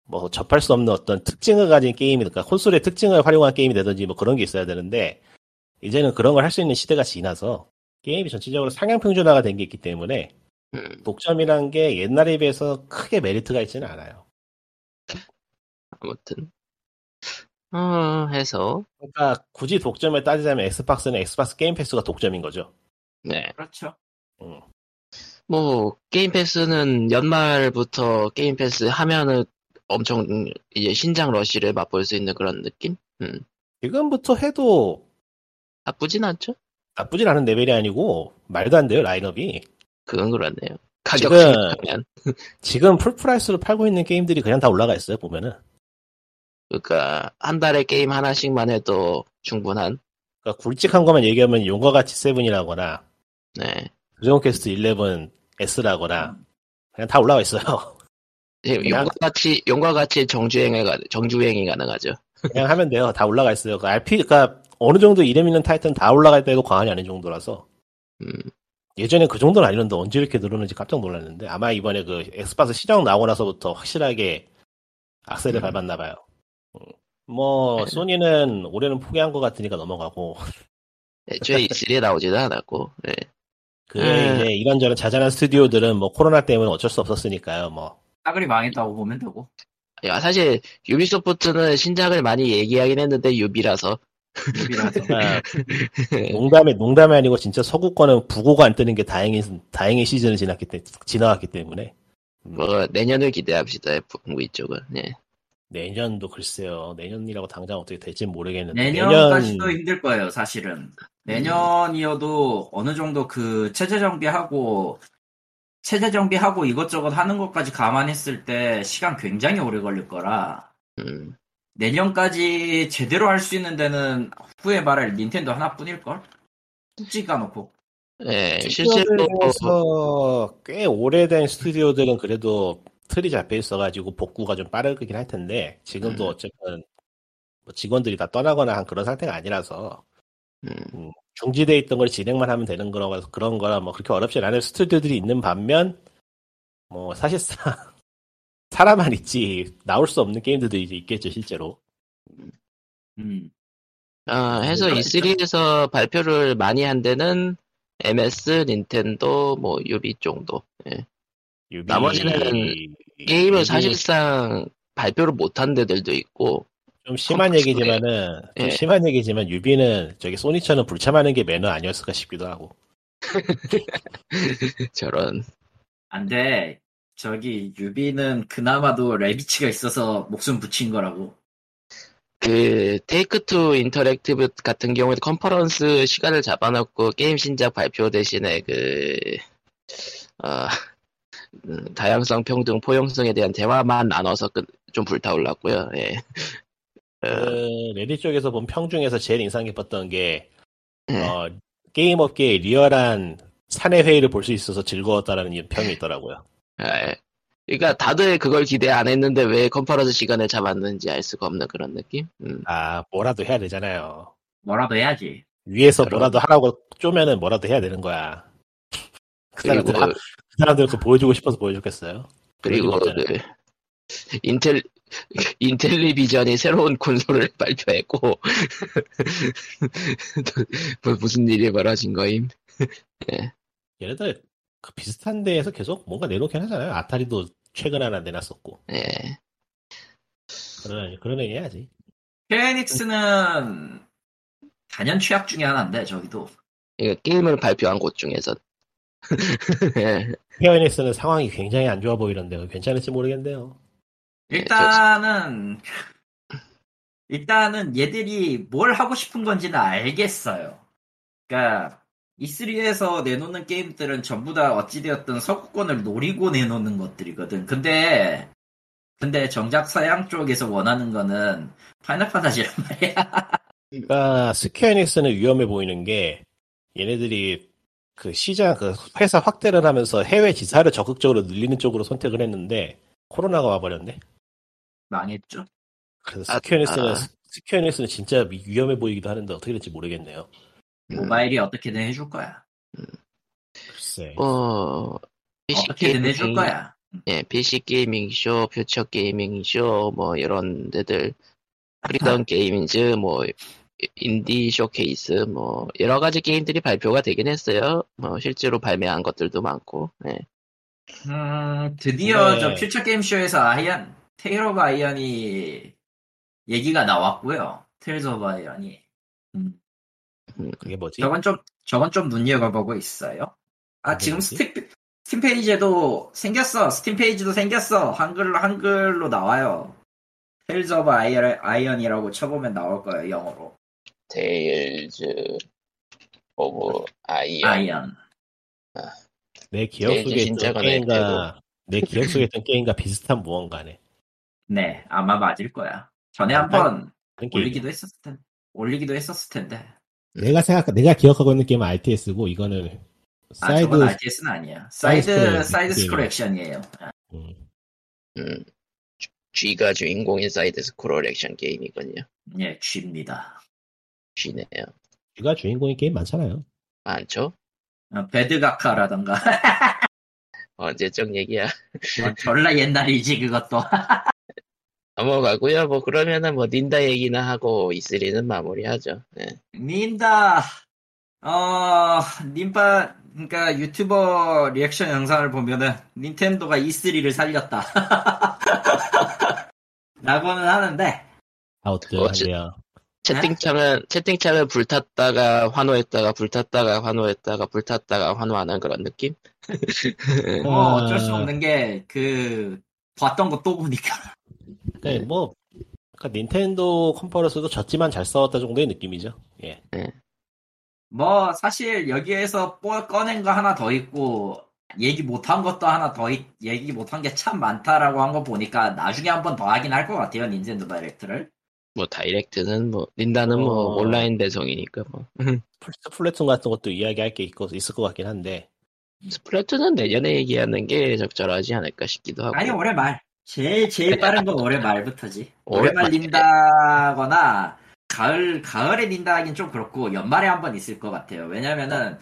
뭐 접할 수 없는 어떤 특징을 가진 게임이 그러니까 콘솔의 특징을 활용한 게임이 되든지 뭐 그런 게 있어야 되는데 이제는 그런 걸 할 수 있는 시대가 지나서 게임이 전체적으로 상향 평준화가 된 게 있기 때문에 음, 독점이란 게 옛날에 비해서 크게 메리트가 있지는 않아요. 아무튼 어 해서 그러니까 굳이 독점을 따지자면 엑스박스는 엑스박스 게임 패스가 독점인 거죠. 네. 그렇죠. 음. 뭐 게임 패스는 연말부터 게임 패스 하면은 엄청 이제 신작 러시를 맛볼 수 있는 그런 느낌? 음, 지금부터 해도 나쁘진 않죠? 나쁘진 않은 레벨이 아니고 말도 안 돼요 라인업이. 그건 그렇네요. 가격 지금- 지금 full price로 팔고 있는 게임들이 그냥 다 올라가 있어요 보면은. 그러니까 한 달에 게임 하나씩만 해도 충분한. 그러니까 굵직한 것만 얘기하면 용과 같이 seven이라거나 네. 드래곤 퀘스트 11 S라거나 그냥 다 올라가 있어요. 예, 용과 같이 용과 같이 정주행을 정주행이 가능하죠. 그냥 하면 돼요. 다 올라가 있어요. 그 RP, 그러니까 어느 정도 이름 있는 타이틀은 다 올라갈 때도 과언이 아닌 정도라서. 음, 예전에 그 정도는 아니었는데 언제 이렇게 늘었는지 깜짝 놀랐는데 아마 이번에 그 엑스박스 시장 나오고 나서부터 확실하게 악셀을 음. 밟았나 봐요. 음. 뭐 네. 소니는 올해는 포기한 것 같으니까 넘어가고 애초에 E3에 나오지도 않았고. 예. 그 음. 이제 이런저런 자잘한 스튜디오들은 뭐 코로나 때문에 어쩔 수 없었으니까요. 뭐 싸그리 망했다고 보면 되고. 야, 사실 유비소프트는 신작을 많이 얘기하긴 했는데 유비라서 농담이 농담이 아니고 진짜 서구권은 부고가 안 뜨는 게 다행히 다행히 시즌을 지났기 때 지나갔기 때문에 뭐 내년을 기대합시다. 북미 쪽은. 예. 내년도 글쎄요. 내년이라고 당장 어떻게 될지 모르겠는데 내년까지도 힘들 거예요, 사실은. 내년이어도 어느 정도 그 체제 정비하고 체제 정비하고 이것저것 하는 것까지 감안했을 때 시간 굉장히 오래 걸릴 거라 음. 내년까지 제대로 할 수 있는 데는 후에 말할 닌텐도 하나뿐일 걸. 뚝 까놓고. 예, 실제로 스튜디오에서 꽤 오래된 스튜디오들은 그래도 틀이 잡혀 있어가지고 복구가 좀 빠르긴 할 텐데 지금도 음. 어쨌든 뭐 직원들이 다 떠나거나 한 그런 상태가 아니라서 음, 중지돼 있던 걸 진행만 하면 되는 거라 그런 거라 뭐 그렇게 어렵진 않은 스튜디오들이 있는 반면 뭐 사실상 사람만 있지 나올 수 없는 게임들도 이제 있겠죠 실제로 음. 아, 해서 그러니까. E3에서 발표를 많이 한 데는 MS, 닌텐도, 뭐 유비 정도. 예. 유비- 나머지는 게임을 유비- 사실상 발표를 못한 데들도 있고 좀 심한 얘기지만은 좀 예. 심한 얘기지만 유비는 저기 소니처럼 불참하는 게 매너 아니었을까 싶기도 하고 저런 안 돼. 저기 유비는 그나마도 레비치가 있어서 목숨 붙인 거라고. 그 테이크 투 인터랙티브 같은 경우에 컨퍼런스 시간을 잡아놓고 게임 신작 발표 대신에 그 어, 음, 다양성, 평등, 포용성에 대한 대화만 나눠서 끝- 좀 불타올랐고요. 예. 어, 그 레딧 쪽에서 본 평 중에서 제일 인상 깊었던 게 예. 어, 게임 업계의 리얼한 사내 회의를 볼 수 있어서 즐거웠다라는 평이 있더라고요. 예. 그러니까 다들 그걸 기대 안 했는데 왜 컨퍼런스 시간을 잡았는지 알 수가 없는 그런 느낌? 음. 아 뭐라도 해야 되잖아요. 뭐라도 해야지. 위에서 그럼. 뭐라도 하라고 쪼면은 뭐라도 해야 되는 거야. 그 그리고 사람들 그 사람들 그 보여주고 싶어서 보여줬겠어요. 그리고 그 인텔 인텔리비전이 새로운 콘솔을 발표했고 뭐 무슨 일이 벌어진 거임? 얘네들 그 비슷한 데에서 계속 뭔가 내놓긴 하잖아요. 아타리도 최근 하나 내놨었고 예. 그런 그런 얘기 해야지. 페닉스는 단연 취약 중에 하나인데 저기도 이거 게임을 발표한 곳 중에서 예. 헤어닉스는 상황이 굉장히 안 좋아 보이는데 괜찮을지 모르겠네요. 일단은 일단은 얘들이 뭘 하고 싶은 건지는 알겠어요. 그러니까 E3에서 내놓는 게임들은 전부 다 어찌되었든 서구권을 노리고 내놓는 것들이거든. 근데 근데 정작 서양 쪽에서 원하는 거는 파이널 판타지란 말이야. 그러니까 스퀘어닉스는 위험해 보이는 게 얘네들이 그 시장 그 회사 확대를 하면서 해외 지사를 적극적으로 늘리는 쪽으로 선택을 했는데 코로나가 와버렸네. 망했죠. 그래서 아, 스퀘어닉스는 아. 스퀘어닉스는 진짜 위- 위험해 보이기도 하는데 어떻게 될지 모르겠네요. 음, 모바일이 어떻게든 해줄 거야. 글쎄. 뭐 PC 어떻게든 해줄 게이밍, 거야. 예, PC 게이밍 쇼, 퓨처 게이밍 쇼, 뭐 이런 데들 프리덤 게임즈, 뭐 인디 쇼케이스, 뭐 여러 가지 게임들이 발표가 되긴 했어요. 뭐 실제로 발매한 것들도 많고. 예. 음, 드디어 네. 저 퓨처 게임 쇼에서 Iron, Tale of Iron이 얘기가 나왔고요. Tales of Iron이. 음, 그게 뭐지? 저건 좀, 저건 좀 눈여겨보고 있어요. 아, 지금 뭐지? Steam, Steam 페이지에도 생겼어. 스팀 페이지도 생겼어. 한글로, 한글로 나와요. Tales of Iron, Iron이라고 쳐보면 나올 거예요, 영어로. Tales of Iron. Iron. 내 기억 속에 있던 게임과 내 기억 속에 있던 게임과 비슷한 무언가네. 네, 아마 맞을 거야. 전에 아, 한번. 올리기도 했었을 텐데. 올리기도 했었을 텐데. 내가 생각 내가 기억하고 있는 게임은 RTS고 이거는 아, 사이드 저건 RTS는 아니야. 사이드, 사이드 스크롤 사이드 스크롤. 액션이에요. 아, 음, 음, 쥐가 주인공인 사이드 스크롤 액션 게임이군요. 예, 쥐입니다. G네요. 쥐가 주인공인 게임 많잖아요. 많죠? 어, 배드가카라던가. 언제적 얘기야. 뭐 졸라 옛날이지, 그것도. 넘어가고요. 뭐 그러면은 뭐 닌다 얘기나 하고 E3는 마무리하죠. 네. 닌다, 어, 님바, 그니까 유튜버 리액션 영상을 보면은 닌텐도가 E3를 살렸다. 라고는 하는데, 아웃드한데요. 채팅창은 채팅창을 불탔다가 환호했다가 불탔다가 환호했다가 불탔다가 환호하는 그런 느낌? 뭐 어쩔 수 없는 게, 그, 봤던 거 또 보니까. 네, 뭐 그러니까 닌텐도 컨퍼런스도 졌지만 잘 싸웠다 정도의 느낌이죠. 예. 뭐, 사실 여기에서 뽀- 꺼낸 거 하나 더 있고, 얘기 못한 것도 하나 더, 있- 얘기 못한 게 참 많다라고 한 거 보니까 나중에 한번 더 하긴 할 것 같아요, 닌텐도 다이렉트를. 뭐 다이렉트는 뭐 닌다는 뭐 어. 온라인 배송이니까 뭐 플래툰 같은 것도 이야기할 게 있고 있을 것 같긴 한데 스플래툰은 내년에 얘기하는 게 적절하지 않을까 싶기도 하고 아니, 올해 말. 제일, 제일 빠른 건 올해 말부터지. 올해 말 말. 닌다거나, 가을, 가을에 닌다 하긴 좀 그렇고, 연말에 한 번 있을 것 같아요. 왜냐면은,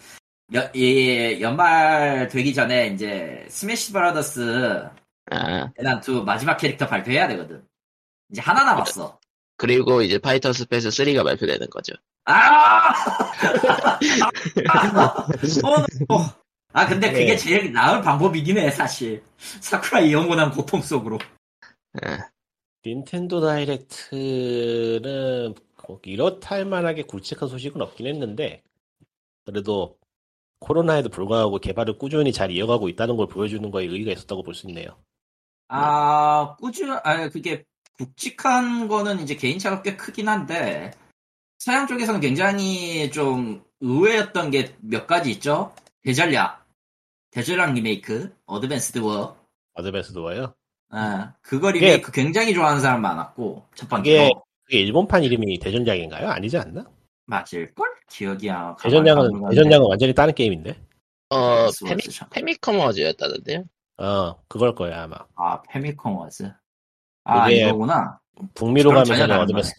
여- 이 연말 되기 전에 이제, Smash Brothers 아 대난투 마지막 캐릭터 발표해야 되거든. 이제 하나 남았어. 그리고 이제 Fighters Pass 3가 발표되는 거죠. 아! 어, 어. 아, 근데 그게 네. 제일 나은 방법이긴 해, 사실. 사쿠라이의 영원한 고통 속으로. 아, 닌텐도 다이렉트는 꼭 이렇다 할 만하게 굵직한 소식은 없긴 했는데 그래도 코로나에도 불구하고 개발을 꾸준히 잘 이어가고 있다는 걸 보여주는 거에 의의가 있었다고 볼 수 있네요. 아, 꾸준, 아, 그게 굵직한 거는 이제 개인차가 꽤 크긴 한데, 서양 쪽에서는 굉장히 좀 의외였던 게 몇 가지 있죠? 대전략. 대전략 리메이크. Advanced War. Advance Wars요. 아, 그거 리메이크 굉장히 좋아하는 사람 많았고, 첫 번째로. 그게 그게 일본판 이름이 대전략인가요? 아니지 않나? 맞을걸? 기억이 안 대전략은 대전략은 완전히 다른 게임인데. 어스 Fami, Famicom Wars였다던데요. 어 그걸 거야 아마. 아, Famicom Wars. 아, 이거구나. 북미로 가면서 Advance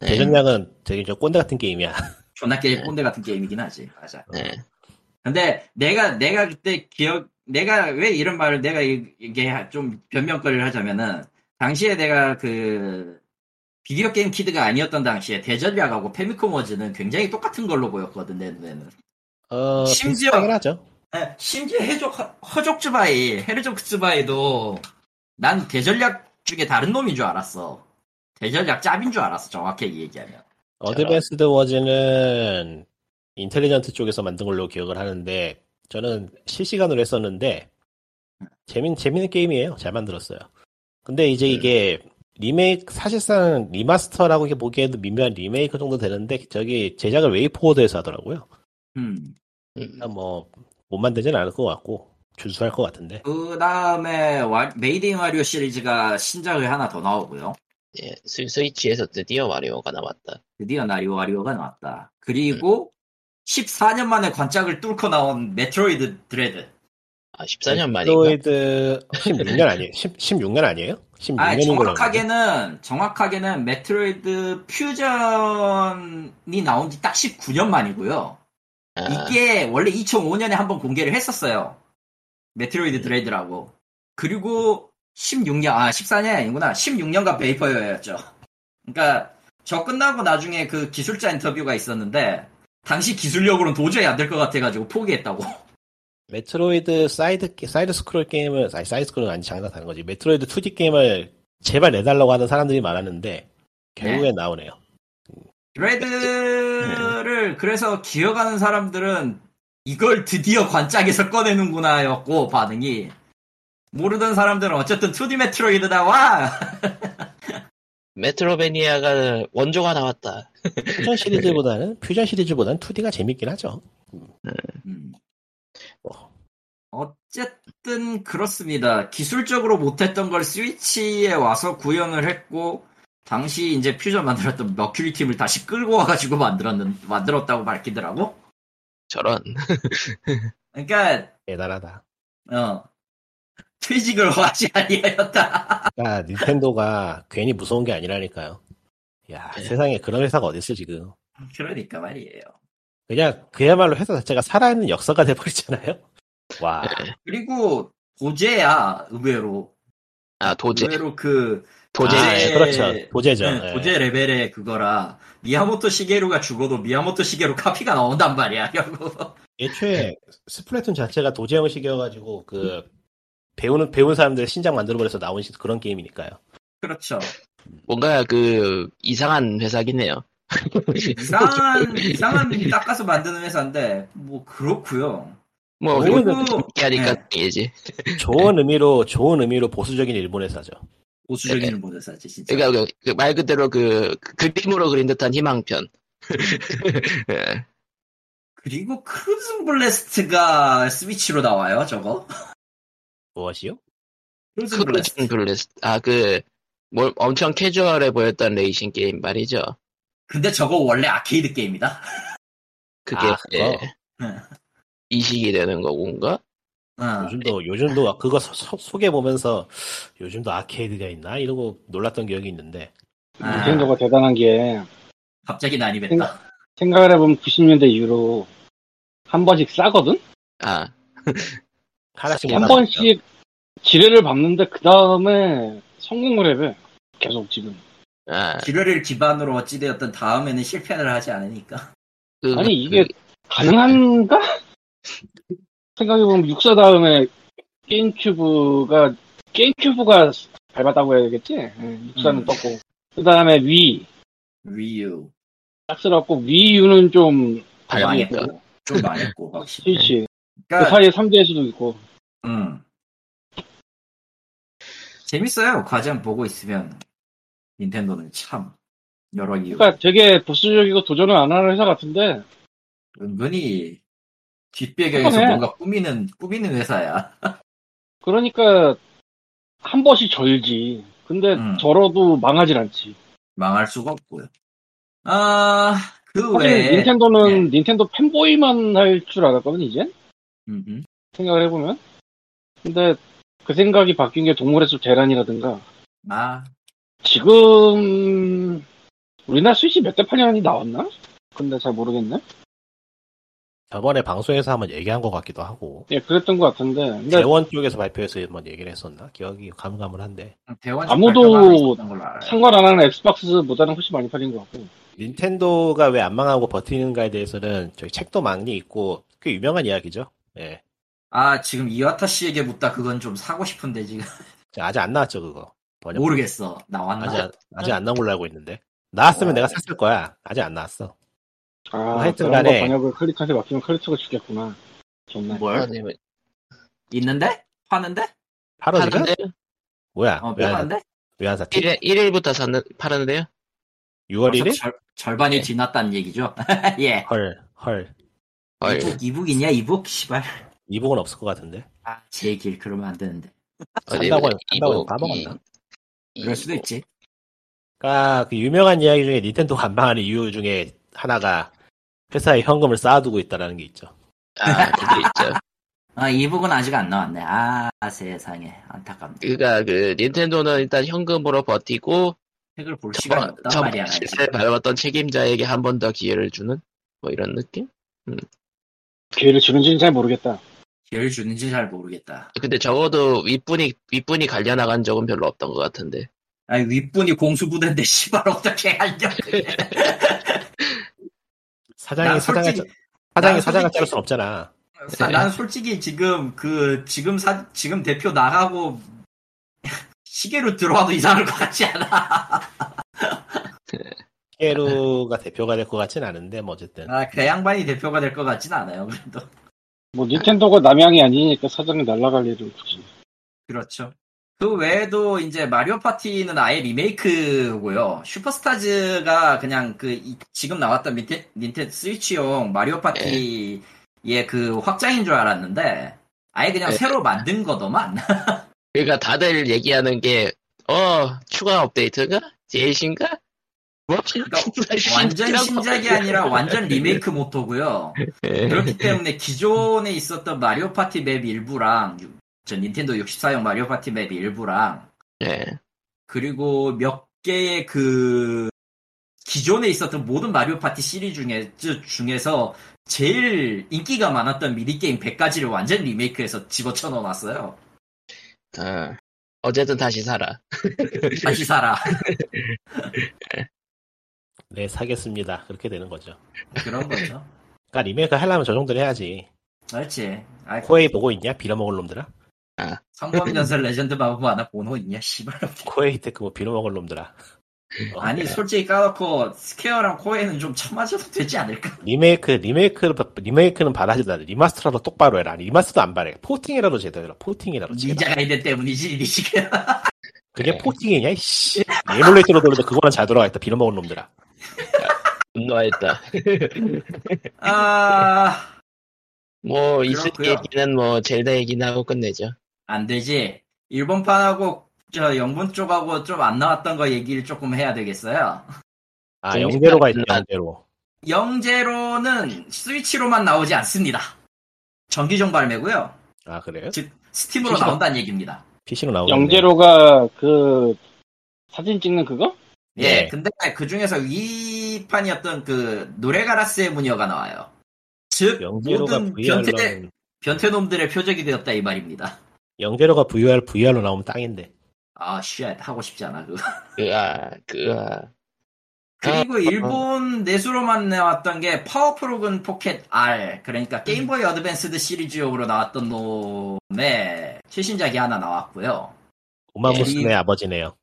네. 대전략은 되게 저 꼰대 같은 게임이야. 존나 게 꼰대 같은 게임이긴 하지. 맞아. 네. 근데 내가 내가 그때 기억 내가 왜 이런 말을 내가 이- 이게 좀 변명거리를 하자면은 당시에 내가 그 비디오 게임 kid가 아니었던 당시에 대전략하고 Famicom Wars는 굉장히 똑같은 걸로 보였거든 내 눈에는. 어 심지어- 하죠. 예, 심지어 해적 Herzog Zwei Herzog Zwei도 난 대전략 중에 다른 놈인 줄 알았어. 대전략 짭인 줄 알았어 정확하게 얘기하면. Advanced Wars는 Intelligent 쪽에서 만든 걸로 기억을 하는데 저는 실시간으로 했었는데 재밌 재밌는 게임이에요. 잘 만들었어요. 근데 이제 네. 이게 리메이크 사실상 remaster라고 이렇게 보기에도 미묘한 리메이크 정도 되는데 저기 제작을 WayForward에서 하더라고요. 음. 음, 뭐못 만들지는 않을 것 같고 준수할 것 같은데. 그 다음에 Made in Wario 시리즈가 신작이 하나 더 나오고요. 예, 스, 스위치에서 드디어 와리오가 나왔다. 드디어 나리오 와리오가 나왔다. 그리고 14년 만에 관짝을 뚫고 나온 Metroid Dread. 아 14년 만인가? Metroid 16년 아니에요? 10, 16년 아니에요? 16년인 아, 걸로 정확하게는 정확하게는 Metroid Fusion이 나온 지 딱 19년 만이고요. 아, 이게 원래 2005년에 한번 공개를 했었어요. Metroid Dread라고. 그리고 16년, 아, 14년이 아니구나. 16년간 vapor였죠. 그러니까 저 끝나고 나중에 그 기술자 인터뷰가 있었는데 당시 기술력으로는 도저히 안 될 것 같아가지고 포기했다고. Metroid 사이드 게- 사이드 스크롤 게임을 아니 사이드 스크롤은 아니 장난하는 거지. Metroid 2D 게임을 제발 내달라고 하는 사람들이 많았는데 결국에 나오네요. Dread를 그래서 기억하는 사람들은 이걸 드디어 관짝에서 꺼내는구나 였고 반응이 모르던 사람들은 어쨌든 2D Metroid다 와 메트로베니아가 원조가 나왔다. 퓨전 시리즈보다는 퓨전 시리즈보다는 2D가 재밌긴 하죠. 음. 뭐, 어쨌든 그렇습니다. 기술적으로 못했던 걸 스위치에 와서 구현을 했고 당시 이제 퓨전 만들었던 머큐리 팀을 다시 끌고 와가지고 만들었는 만들었다고 밝히더라고. 저런. 그러니까 대단하다. 어 퇴직을 하지 아니하였다. 그러니까 닌텐도가 괜히 무서운 게 아니라니까요. 야 네. 세상에 그런 회사가 어딨어 지금. 그러니까 말이에요. 그냥 그야말로 회사 자체가 살아있는 역사가 돼버리잖아요. 와 네. 그리고 도제야 의외로 아 도제 의외로 그 도제 아, 예, 그렇죠 도제죠. 네, 예. 도제 레벨의 그거라 미야모토 시게루가 죽어도 미야모토 시게루 카피가 나온단 말이야 결국. 애초에 스플래툰 자체가 도제 형식이어가지고 그 배우는 배운 사람들 신작 만들어버려서 나온 시- 그런 게임이니까요. 그렇죠. 뭔가 그 이상한 회사긴 해요. 이상한 이상한 닦아서 만드는 회사인데 뭐 그렇고요. 뭐 그렇게 하니까 네. 이지. 좋은 의미로 좋은 의미로 보수적인 일본 회사죠. 보수적인 네. 모든 사지 진짜. 그러니까 그- 그말 그대로 그, 그 그림으로 그린 듯한 희망편. 예. 그리고 Cruis'n Blast가 스위치로 나와요 저거. 무엇이요? Cruis'n Blas 아 그 뭐 엄청 캐주얼해 보였던 레이싱 게임 말이죠. 근데 저거 원래 아케이드 게임이다. 그게 아? 예, 이식이 되는 거군가? 어. 요즘도 요즘도 그거 소, 소개 보면서 요즘도 아케이드가 있나 이러고 놀랐던 기억이 있는데 아, 닌텐도가 대단한 게 갑자기 난입했다. 생각을 해보면 90년대 이후로 한 번씩 싸거든? 아 하나씩 한. 번씩 지뢰를 밟는데 그 다음에 성공을 해. 계속 지금. 아, 기뢰를 기반으로 어찌되었던 다음에는 실패를 하지 않으니까. 그, 아니, 이게 그- 가능한가? 생각해보면 육사 다음에 게임큐브가 게임큐브가 밟았다고 해야겠지? 예, 육사는 음. 떴고 그 다음에 위 위유 싹쓸었고 위유는 좀. 망했고 좀 망했고 확실히. 스위치 그 그러니까 사이에 3대에서도 있고 음. 재밌어요. 과정 보고 있으면 닌텐도는 참 여러 이유 그러니까 되게 보수적이고 도전을 안 하는 회사 같은데 은근히 뒷배경에서 그러네. 뭔가 꾸미는 꾸미는 회사야. 그러니까 한 번씩 절지 근데 음. 절어도 망하진 않지 망할 수가 없고요. 아그 사실 외에 닌텐도는 닌텐도 팬보이만 할 줄 알았거든 이제 음, 음. 생각을 해보면 근데 그 생각이 바뀐 게 동물의 숲 대란이라든가 아 지금 우리나라 스위치 몇대 팔려니 나왔나? 근데 잘 모르겠네. 저번에 방송에서 한번 얘기한 것 같기도 하고 예, 그랬던 것 같은데. 근데 대원 쪽에서 발표해서 한번 얘기를 했었나 기억이 가물가물한데 대원 아무도. 상관 안 하는 엑스박스보다는 훨씬 많이 팔린 것 같고. 닌텐도가 왜 안 망하고 버티는가에 대해서는 저희 책도 많이 있고 꽤 유명한 이야기죠. 예. 아 지금 이와타 씨에게 묻다 그건 좀 사고 싶은데 지금 아직 안 나왔죠 그거. 번역. 모르겠어 나왔나? 아직 안- 아직 안 나온 걸로 알고 있는데 나왔으면 어. 내가 샀을 거야. 아직 안 나왔어. 아, 하여튼 그런 거 간에- 번역을 클릭한테 맡기면 클릭터가 죽겠구나. 좋네. 뭘? 아니면 있는데? 파는데? 8월이가 파는데 뭐야? 어, 왜안 파는데? 왜안 샀지? 1일, 1일부터 샀는, 파는데요? 6월 벌써 1일? 절, 절반이 네. 지났다는 얘기죠. 예. 헐, 헐. 헐. 이북 이북이냐 이북 시발. 이북은 없을 것 같은데. 아, 제 길 그러면 안 되는데. 산다고, 이- 산다고 까먹었나? 이- 그럴 수도 있지. 그러니까 그 유명한 이야기 중에 닌텐도가 안 망하는 이유 중에 하나가 회사에 현금을 쌓아두고 있다라는 게 있죠. 아, 그게 있죠. 아, 이북은 아직 안 나왔네. 아, 세상에 안타깝네. 그니까 그 닌텐도는 일단 현금으로 버티고 책을 볼 시간이 없단 저번 말이야. 지금. 밟았던 책임자에게 한 번 더 기회를 주는 뭐 이런 느낌? 기회를 주는지는 잘 모르겠다. 기회를 주는지 잘 모르겠다. 근데 적어도 윗분이 윗분이 갈려 나간 적은 별로 없던 것 같은데. 아니 윗분이 공수부대인데 씨발 어떻게 하냐. 사장이 난 사장을 솔직히- 사장이 난 사장을 자를 순 없잖아. 사- 난 솔직히 지금 그 지금 사 지금 대표 나가고 시계로 들어와도 이상할 것 같지 않아. 히에루가 대표가 될 것 같진 않은데 뭐 어쨌든 아, 그 양반이 대표가 될 것 같진 않아요. 그래도 뭐 닌텐도가 남양이 아니니까 사장이 날라갈 일은 굳이. 그렇죠. 그 외에도 이제 마리오 파티는 아예 리메이크고요. 슈퍼스타즈가 그냥 그 이- 지금 나왔던 닌텐, 닌텐 스위치용 마리오 파티의 그 확장인 줄 알았는데 아예 그냥 네. 새로 만든 거더만. 그러니까 다들 얘기하는 게 어 추가 업데이트가 DLC인가? 뭐 완전 신작이 아니라 완전 리메이크 모토고요. 예. 그렇기 때문에 기존에 있었던 Mario Party map 일부랑 저 닌텐도 64용 Mario Party map 일부랑 예. 그리고 몇 개의 그 기존에 있었던 모든 Mario Party 시리즈 중에 중에서 제일 인기가 많았던 미니게임 100가지를 완전 리메이크해서 집어쳐 넣어놨어요. 어, 어쨌든 다시 살아. 다시 살아. 네, 사겠습니다. 그렇게 되는 거죠. 그런 거죠. 그러니까 리메이크 하려면 저 정도는 해야지. 그렇지. 아, 코에이 보고 있냐? 빌어먹을 놈들아? 성검전설 레전드 오브 마나 보고 있냐, 씨발. 코에이 테크 뭐 빌어먹을 놈들아. 어, 아니, 솔직히 까놓고 스퀘어랑 코에이는 좀 쳐맞아도 되지 않을까? 리메이크, 리메이크를, 리메이크는 바라지도 않아. 리마스터라도 똑바로 해라. 아니, 리마스터도 안 바래. porting이라도 제대로 해라. porting이라도. 제발. 닌자 가이덴 때문이지, 리시가. 그게 네. 포팅이냐, 이씨. 에뮬레이터로 돌려도 그거는 잘 돌아가겠다. 빌어먹을 놈들아. 분노했다. 아, 뭐, 있을 그렇고요. 얘기는 뭐, 젤다 얘기나 하고 끝내죠. 안 되지. 일본판하고, 저, 영분 쪽하고 좀 안 나왔던 거 얘기를 조금 해야 되겠어요. 아, 있다, 나- 영재로. 영제로는 스위치로만 나오지 않습니다. 정기종 발매고요. 아, 그래요? 즉, 스팀으로 PC로. 나온다는 얘기입니다. PC로 나오네. 영제로가 그 사진 찍는 그거? 예, 네. 근데 그 중에서 Wii판이었던 그 누레가라스의 무녀가 나와요. 즉, 영제로가 모든 변태, VR로는, 변태놈들의 표적이 되었다 이 말입니다. 영제로가 VR, VR로 나오면 딱인데. 아, shit, 하고 싶지 않아, 그거. 그아, 그아. 그리고 일본 내수로만 나왔던 게 파워프로군 포켓 R, 그러니까 게임보이 어드밴스드 시리즈용으로 나왔던 놈의 최신작이 하나 나왔고요. 우마무스네 예, 이- 아버지네요.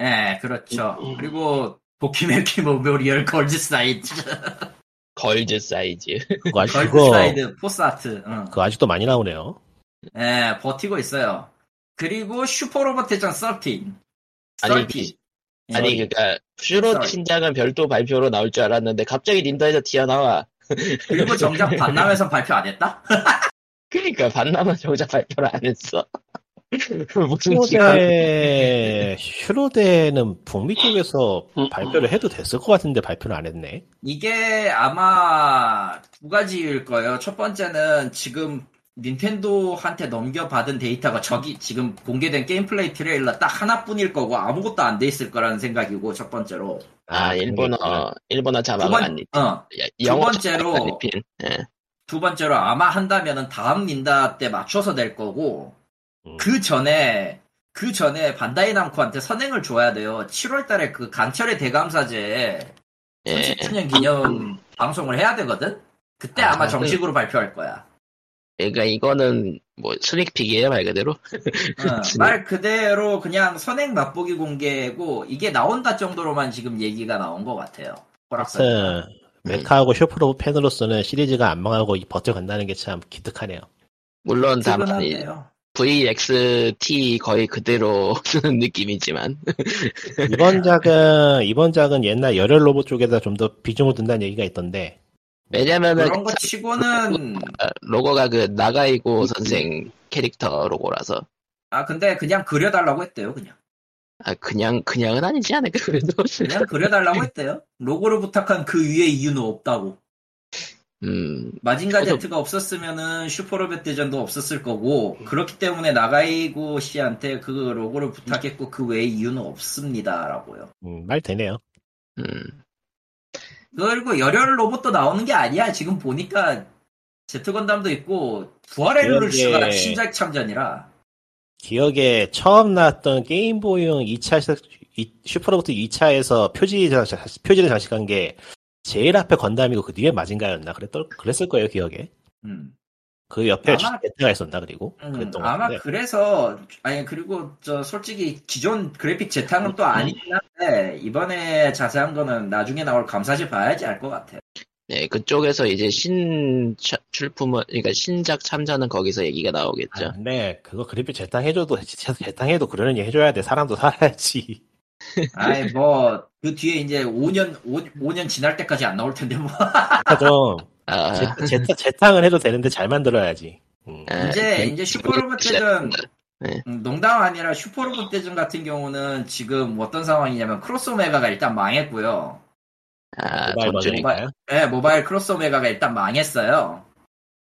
예, 그렇죠. 음. 그리고 도키메키 메모리얼 걸즈 사이드, 걸즈 사이드. 그거 아직, 걸즈 그거, 사이드 포스 하트, 응. 그거 아직도 많이 나오네요. 예, 버티고 있어요. 그리고 슈퍼로봇 대전 30. 아니, 30. 아니, 그니까, 슈로. 신작은 별도 발표로 나올 줄 알았는데, 갑자기 닌다에서 튀어나와. 그리고 정작 반남에서 발표 안 했다? 그니까, 반남만 정작 발표를 안 했어. 무슨 슈로대, 슈로대는 북미 쪽에서 음. 발표를 해도 됐을 것 같은데 발표를 안 했네. 이게 아마 두 가지일 거예요. 첫 번째는 지금 닌텐도한테 넘겨받은 데이터가 저기 지금 공개된 게임 플레이 트레일러 딱 하나뿐일 거고 아무것도 안 돼 있을 거라는 생각이고 첫 번째로. 아, 일본어, 그러니까. 일본어 번, 안 입, 어, 야, 두 번째로- 입힌. 예. 두 번째로 아마 한다면은 다음 닌다 때 맞춰서 낼 거고 음. 그 전에 그 전에 반다이 남코한테 선행을 줘야 돼요. 7월달에 그 강철의 대감사제 예. 30주년 기념 방송을 해야 되거든. 그때 아, 아, 마 그- 정식으로 발표할 거야. 그러니까 이거는 뭐 스닉픽이에요 말 그대로. 어, 말 그대로 그냥 선행 맛보기 공개고 이게 나온다 정도로만 지금 얘기가 나온 것 같아요. 호락산. 하여튼 메카하고 슈퍼로봇 팬으로서는 시리즈가 안 망하고 버텨간다는 게 참 기특하네요. 물론 다만 이 든든하네요. VXT 거의 그대로 쓰는 느낌이지만 이번 작은 이번 작은 옛날 열혈 로봇 쪽에다 좀 더 비중을 둔다는 얘기가 있던데 왜냐면은 그런 거 치고는 로고가 그 나가이고 선생 캐릭터 로고라서 아 근데 그냥 그려달라고 했대요. 그냥 아 그냥 그냥은 아니지 않을까 그래도 그냥 그려달라고 했대요. 로고를 부탁한 그 위에 이유는 없다고. 음 마징가 저도- 제트가 없었으면은 슈퍼로벳 대전도 없었을 거고 그렇기 때문에 나가이고 씨한테 그 로고를 부탁했고 그 외에 이유는 없습니다라고요. 음, 말 되네요. 음. 그리고 열혈 로봇도 나오는 게 아니야. 지금 보니까 제트 건담도 있고 부활의. 룰스가 신작 참전이라. 기억에 처음 나왔던 게임보이용 2차 슈퍼로봇 2차에서 표지 장식, 표지를 장식한 게 제일 앞에 건담이고 그 뒤에 마징가였나 그랬던 그랬을 거예요 기억에. 음. 그 옆에 아마- 제트가 있었나 그리고 음, 아마 같은데. 그래서 아니 그리고 저 솔직히 기존 그래픽 재탕은 또 아니긴 한데 이번에 자세한 거는 나중에 나올 감사지 봐야지 알 것 같아. 네 그쪽에서 이제 신 차- 출품을 그러니까 신작 참전은 거기서 얘기가 아, 나오겠죠. 근데 그거 그래픽 재탕해줘도 재탕해도 그러려니 해줘야 돼 사람도 살아야지. 아이 뭐 그 뒤에 이제 5년 5, 년 지날 때까지 안 나올 텐데 뭐 그러니까 좀 아, 재- 재탕, 재탕을 해도 되는데 잘 만들어야지. 음. 아, 이제 그- 이제 슈퍼로봇 대전 네. 음, 농담 아니라 슈퍼로봇 대전 같은 경우는 지금 어떤 상황이냐면 크로스오메가가 일단 망했고요. 아, 모바일? 네, 모바일 크로스오메가가 일단 망했어요.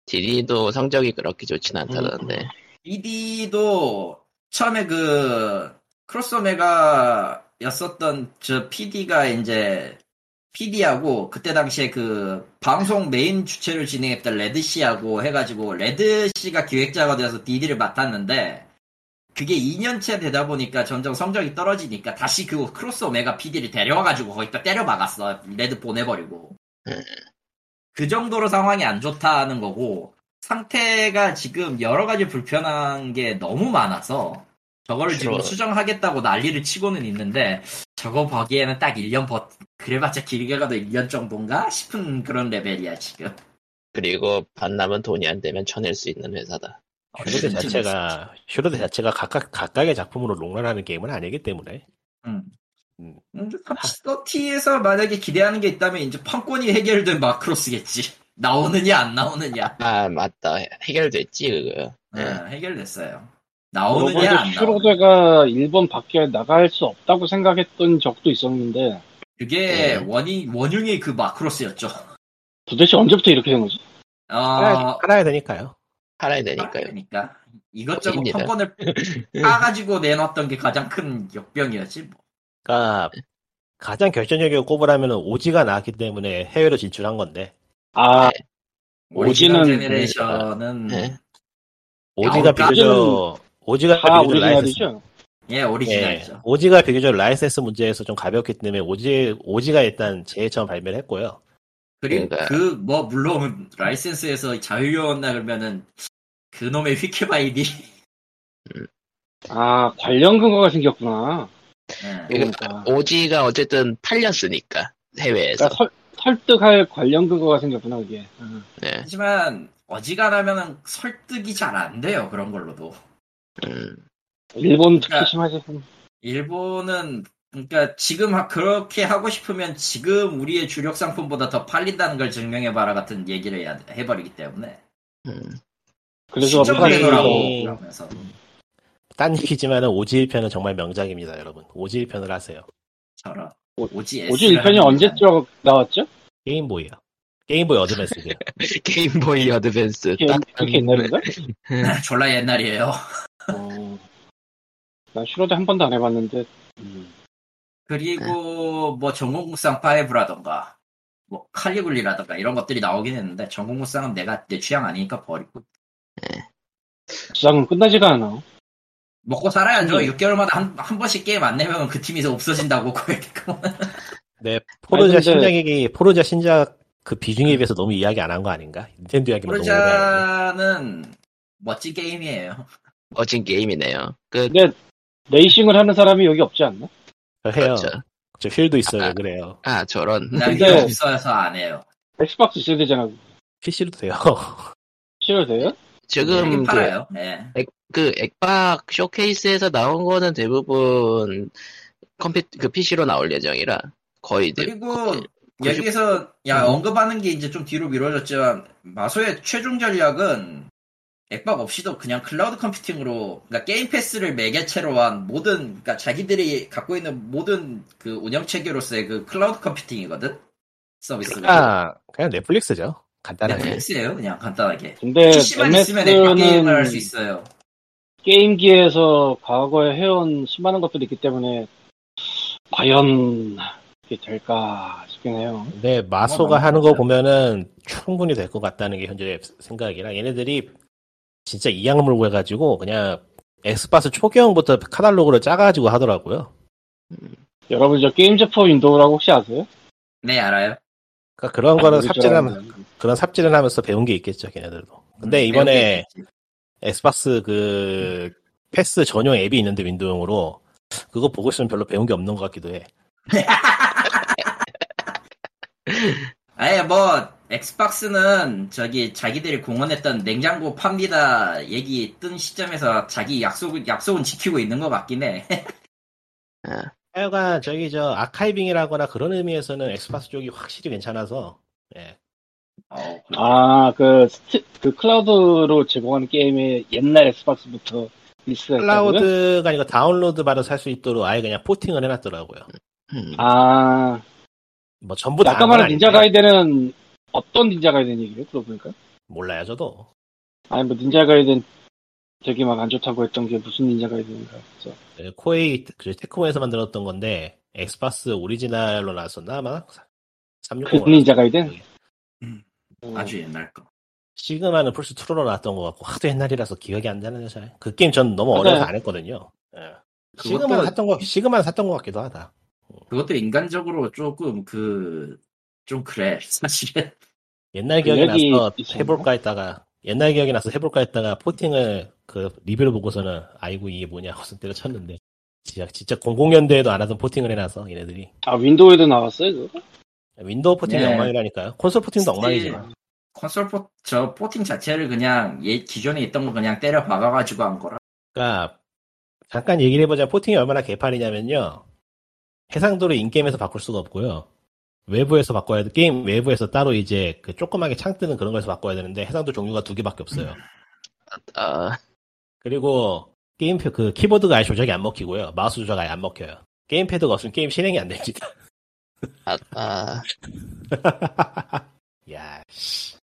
DD도 성적이 그렇게 좋진 않다던데. PD도 처음에 그 크로스오메가였었던 저 PD가 이제 PD하고 그때 당시에 그 방송 메인 주체를 진행했던 레드 씨하고 해가지고 레드 씨가 기획자가 되어서 DD를 맡았는데 그게 2년째 되다 보니까 점점 성적이 떨어지니까 다시 그 크로스 오메가 PD를 데려와가지고 거기다 때려 박았어. 레드 보내버리고. 음. 그 정도로 상황이 안 좋다는 거고 상태가 지금 여러 가지 불편한 게 너무 많아서 저거를 지금. 수정하겠다고 난리를 치고는 있는데 저거 보기에는 딱 1년 버 그래봤자 길게 가도 1년 정도인가 싶은 그런 레벨이야 지금. 그리고 반 남은 돈이 안 되면 쳐낼 수 있는 회사다. 슈로데 자체가 슈로데 자체가 각각 각각의 작품으로 롱런하는 게임은 아니기 때문에 음. 음. 음, 30에서 만약에 기대하는 게 있다면 이제 판권이 해결된 마크로스겠지. 나오느냐 안 나오느냐. 아 맞다 해결됐지 그거. 네, 예. 해결됐어요. 나오느냐 안. 슈로데가 일본 밖에 나갈 수 없다고 생각했던 적도 있었는데 그게 네. 원인 원흉이 그 마크로스였죠. 도대체 언제부터 이렇게 된 거지? 팔아야, 어, 팔아야 되니까요. 팔아야 되니까요. 그러니까 이것저것 입니다. 판권을 까가지고 내놨던 게 가장 큰 역병이었지. 뭐. 그러니까 가장 결정적이고 꼽으라면 OG가 나왔기 때문에 해외로 진출한 건데 아 오리지널 OG는 제네레이션은 네. OG가 비교적 OG가 다 비교적 라이센스 오리지널이죠? 예 예, 오리지널이죠. OG가 비교적 라이센스 문제에서 좀 가볍기 때문에 OG OG가 일단 제일 처음 발매를 했고요. 그리고 그러니까. 그뭐 물론 라이센스에서 자유였나 그러면은 그놈의 휘키바이디 아 관련 근거가 생겼구나. 예. 그러니까, 오지가 어쨌든 팔렸으니까 해외에서. 그러니까 설, 설득할 관련 근거가 생겼구나 그게. 아. 네. 하지만 어지간하면은 설득이 잘 안 돼요 그런 걸로도 음. 일본 특히 그러니까- 심하지. 일본은 그러니까 지금 하- 그렇게 하고 싶으면 지금 우리의 주력 상품보다 더 팔린다는 걸 증명해봐라 같은 얘기를 해야, 해버리기 때문에 음. 그래서 이- 그러면서 딴 얘기지만은 오지 1편은 정말 명작입니다, 여러분. 오지 1편을 하세요. 저런 오- 오지 오지 1편이 언제쯤 나왔죠? 게임보이요. 게임보이 어드밴스죠. 게임보이 어드밴스. 그게, 딱 그렇게 옛날인가? 졸라 옛날이에요 어, 나 슈로데 한 번도 안 해봤는데. 음. 그리고 뭐 전공무쌍 5라던가 뭐 칼리굴리라던가 이런 것들이 나오긴 했는데 전국무쌍은 내가 내 취향 아니니까 버리고 주장은 끝나지가 않아. 먹고 살아야죠 네. 6개월마다 한, 한 번씩 게임 안 내면 그 팀이 없어진다고 그러니까 네, 포르자 근데- 신작이 포르자 신작 그 비중에 비해서 너무 이야기 안 한 거 아닌가? 닌텐도 이야기만 너무 오래 하는데. 포르자는 멋진 게임이에요 멋진 게임이네요. 그 근데 레이싱을 하는 사람이 여기 없지 않나? 저 해요. 그렇죠. 저 휠도 있어요. 아, 그래요. 아 저런. 나 근데- 없어서 안 해요 엑스박스 있어야 되잖아. PC도 돼요. 싫어도 돼요? 지금 되긴 그, 팔아요 예. 그 액박 쇼케이스에서 나온 거는 대부분 컴퓨 그 PC로 나올 예정이라 거의 이제 그리고 거의- 여기서 야 음. 언급하는 게 이제 좀 뒤로 미뤄졌지만 마소의 최종 전략은 액박 없이도 그냥 클라우드 컴퓨팅으로 그러니까 게임 패스를 매개체로 한 모든 그러니까 자기들이 갖고 있는 모든 그 운영 체계로서의 그 클라우드 컴퓨팅이거든 서비스가 아, 그냥 넷플릭스죠. 간단하게. 넷플릭스예요 그냥 간단하게 근데 PC만 있으면 액박 게임을 할 수 있어요 게임기에서 과거에 해온 수많은 것들이 있기 때문에 과연 이게 될까 싶긴 해요. 근데 마소가 하는 거. 보면은 충분히 될 것 같다는 게 현재 생각이라 얘네들이 진짜 이악 물고 해가지고 그냥 엑스박스 초기형부터 카탈로그를 짜가지고 하더라고요. 여러분 저 게임즈 포 윈도우라고 혹시 아세요? 네 알아요 그러니까 그런 거는 줄 삽질을 하면. 그런 삽질을 하면서 배운 게 있겠죠, 걔네들도. 근데 음, 이번에. 엑스박스 그 패스 전용 앱이 있는데 윈도우용으로 그거 보고 있으면 별로 배운 게 없는 것 같기도 해. 아예 뭐 엑스박스는 저기 자기들이 공언했던 냉장고 팝니다 얘기 뜬 시점에서 자기 약속 약속은 지키고 있는 것 같긴 해. 아, 하여간 저기 저 archiving이라거나 그런 의미에서는 엑스박스 쪽이 확실히 괜찮아서 예. 어, 아, 그, 그 클라우드로 제공하는 게임의 옛날 엑스박스부터 리스트가 있다고요? 클라우드가 아니고 다운로드 받아서 살수 있도록 아예 그냥 porting을 해놨더라고요. 음. 아, 뭐 전부 다. 아까 한 말한 건 닌자. 가이덴은 어떤 닌자 가이덴 얘기예요? 그러고 보니까. 몰라요, 저도. 아니, 뭐, 닌자 가이덴은 되게 막 안 좋다고 했던 게 무슨 닌자 가이덴인가. 그래서 네, 코에이 그 테크모에서 만들었던 건데 엑스박스 오리지널로 나왔었나 아마 그360 닌자 가이덴? 음, 어, 아주 옛날 거. 시그마는 플스 2로 나왔던 것 같고 하도 옛날이라서 기억이 안 나네요. 잘. 그 게임 전 너무. 어려서 안 했거든요. 예. 그것도- 시그마는 샀던 거 시그마는 샀던 것 같기도 하다. 그것도 인간적으로 조금 그 좀 그래 사실은. 옛날 기억이 나서? 해볼까 했다가 옛날 기억이 나서 해볼까 했다가 porting을 그 리뷰를 보고서는 아이고 이게 뭐냐 하고서 때려쳤는데 진짜 진짜 00년대에도 안 하던 porting을 해놔서 얘네들이 아, 윈도우에도 나왔어요, 그거? 윈도우 porting이 네. 엉망이라니까요. 콘솔 porting도 엉망이지만 콘솔 포, 저 porting 자체를 그냥 예, 기존에 있던 거 그냥 때려 박아가지고 한 거라. 그러니까 잠깐 얘기를 해보자면 porting이 얼마나 개판이냐면요. 해상도를 in-game에서 바꿀 수가 없고요. 외부에서 바꿔야 돼. 게임 외부에서 따로 이제 그 조그맣게 창 뜨는 그런 거에서 바꿔야 되는데 해상도 종류가 두 개밖에 없어요. 아, 그리고 게임표 그 키보드가 아예 조작이 안 먹히고요. 마우스 조작 아예 안 먹혀요. 게임패드가 없으면 게임 실행이 안 됩니다. 아, 아, 야, 씨.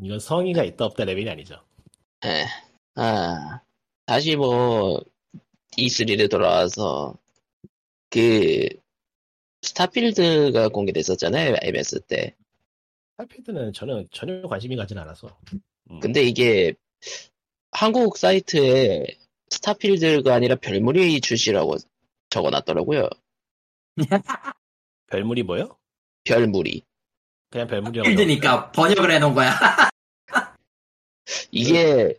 이건 성의가 있다 없다 레벨이 아니죠. 예. 아, 다시 뭐, E3를 돌아와서, 그, 스타필드가 공개됐었잖아요, MS 때. 스타필드는 저는 전혀 관심이 가진 않아서. 음. 근데 이게, 한국 사이트에 스타필드가 아니라 별무리 출시라고 적어놨더라고요. 별물이 뭐요? 별무리. 그냥 별물이라고. 필드니까 번역을 해놓은 거야. 이게,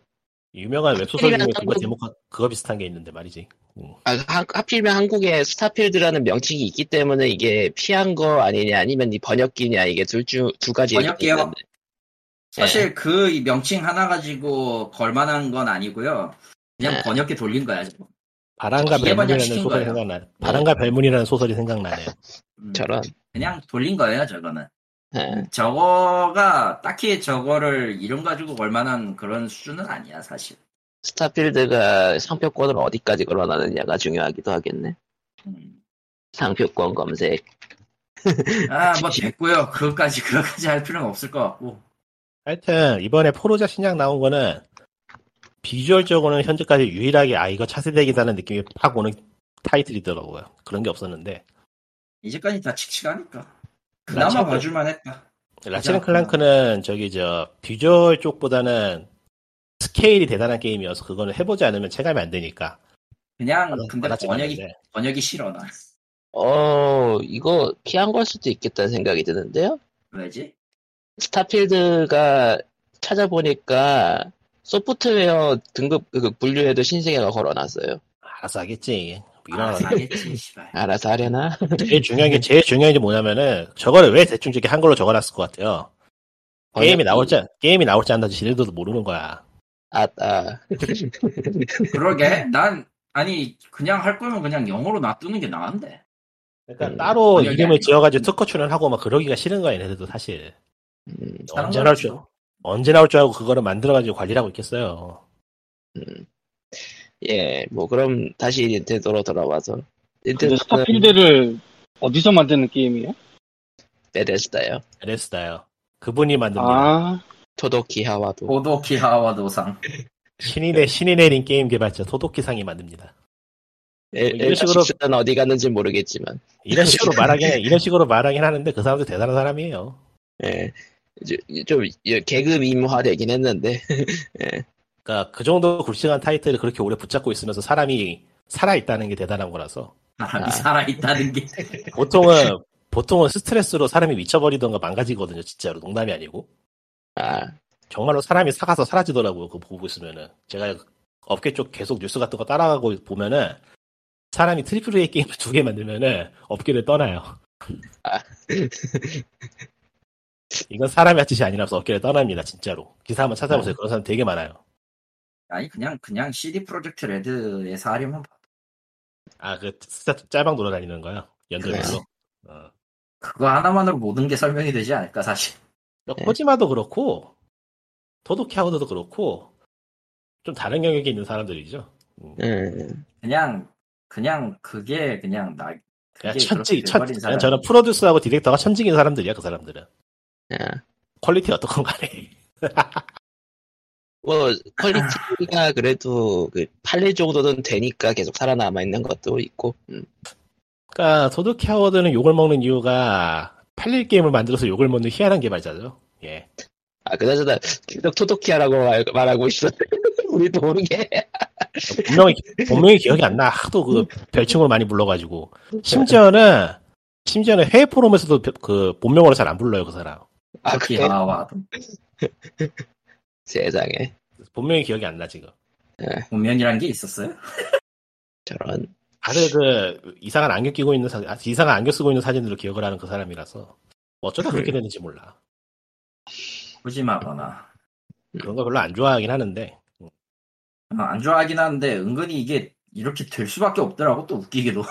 유명한 웹소설 중에 그거 제목 그거 비슷한 게 있는데 말이지. 음. 아, 하, 하필이면 한국에 스타필드라는 명칭이 있기 때문에 이게 피한 거 아니냐, 아니면 이 번역기냐, 이게 둘 중, 두 가지 번역기요? 사실 그 명칭 하나 가지고 걸만한 건 아니고요. 그냥 네. 번역기 돌린 거야 지금. 바람과 기계 별문이라는 소설이 거예요. 생각나. 바람과 별문이라는 소설이 생각나네요. 음, 저런. 그냥 돌린 거예요 저거는. 예. 저거가 딱히 저거를 이름 가지고 걸만한 그런 수준은 아니야 사실. 스타필드가 상표권을 어디까지 걸어놨느냐가 중요하기도 하겠네. 음. 상표권 검색. 아뭐 됐고요. 그것까지 그것까지 할 필요는 없을 것 같고. 하여튼 이번에 포르자 신작 나온 거는 비주얼적으로는 현재까지 유일하게 아 이거 차세대기다는 느낌이 팍 오는 타이틀이더라고요. 그런 게 없었는데 이제까지 다 칙칙하니까. 그나마 봐줄만 했다. 라치는 클랑크는 저기 저 비주얼 쪽보다는 스케일이 대단한 게임이어서 그거는 해보지 않으면 체감이 안 되니까. 그냥 받아- 근데 번역이. 번역이 싫어 나. 어, 이거 피한 걸 수도 있겠다는 생각이 드는데요? 왜지? 스타필드가 찾아보니까 소프트웨어 등급 그 분류에도 신세계가 걸어놨어요. 알아서 하겠지. 이런 아, 씨발. 알아서 하려나? 제일 중요한 게 제일 중요한 게 뭐냐면은 저거를 왜 대충 저렇게 한글로 적어놨을 것 같아요. 게임이 번역기. 나올지 게임이 나올지 안나지 지네들도 모르는 거야. 아, 아. 그러게, 난, 아니, 그냥 할 거면 그냥 영어로 놔두는 게 나은데. 그러니까 음, 따로 이름을. 지어가지고 특허 출연하고 막 그러기가 싫은 거야 얘네들도 사실. 음, 언제 나올 줄 언제 나올 줄 알고 그거를 만들어가지고 관리를 하고 있겠어요. 음. 예, 뭐 그럼 다시 닌텐도로 돌아와서 근데 닌텐도는 스타필드를 어디서 만드는 게임이에요? 베데스다요. 레스다요. 그분이 만듭니다. 아, 토도키 하와도. 오도키 하와도상. 신인의 신이 내린 게임 개발자 토도키상이 만듭니다. 에, 이런 식으로- 식으로 어디 갔는지 모르겠지만. 이런 식으로 말하긴 이런 식으로 말하긴 하는데 그 사람도 대단한 사람이에요. 예. 저- 좀 예, 개그 밈화되긴 했는데 그러니까 그 정도 굵직한 타이틀을 그렇게 오래 붙잡고 있으면서 사람이 살아 있다는 게 대단한 거라서 사람이 아. 살아있다는 게. 보통은 보통은 스트레스로 사람이 미쳐버리던가 망가지거든요. 진짜로 농담이 아니고 아, 정말로 사람이 삭아서 사라지더라고요. 그거 보고 있으면은 제가 업계 쪽 계속 뉴스 같은 거 따라가고 보면은 사람이 triple A 게임을 두 개 만들면은 업계를 떠나요. 아. 이건 사람의 짓이 아니라서 업계를 떠납니다. 진짜로 기사 한번 찾아보세요. 그런 사람 되게 많아요. 아니, 그냥, 그냥 CD 프로젝트 레드에서 하려면 봐. 아그 짤방 돌아다니는 거요. 연결별로. 어. 그거 하나만으로 모든 게 설명이 되지 않을까, 사실. 그러니까 코지마도 그렇고 토도키하우드도 그렇고 좀 다른 영역에 있는 사람들이죠. 음, 그냥, 그냥, 그게 그냥 나, 그냥 천직, 천, 그냥. 저는 프로듀서하고 디렉터가 천직인 사람들이야, 그 사람들은. 아. 퀄리티 어떻건 간에. 뭐 퀄리티가 그래도 그 팔릴 정도는 되니까 계속 살아남아 있는 것도 있고. 음. 그러니까 토드 하워드는 욕을 먹는 이유가 팔릴 게임을 만들어서 욕을 먹는 희한한 개발자죠. 예. 아 그나저나 계속 토도키아라고 말, 말하고 있어. 우리도 모르게. 분명히 분명히 기억이 안 나. 하도 그 별칭으로 많이 불러가지고 심지어는 심지어는 해외 포럼에서도 벼- 그 본명으로 잘 안 불러요 그 사람. 아 그래? 하와 세상에 본명이 기억이 안 나 지금. 운명이란 게 있었어요? 저런. 다들 그 이상한 안경 끼고 있는 사, 아, 이상한 안경 쓰고 있는 사진으로 기억을 하는 그 사람이라서 어쩌다 그렇게 됐는지 몰라. 푸짐하거나 그런 거 별로 안 좋아하긴 하는데 아, 안 좋아하긴 하는데 은근히 이게 이렇게 될 수밖에 없더라고 또 웃기기도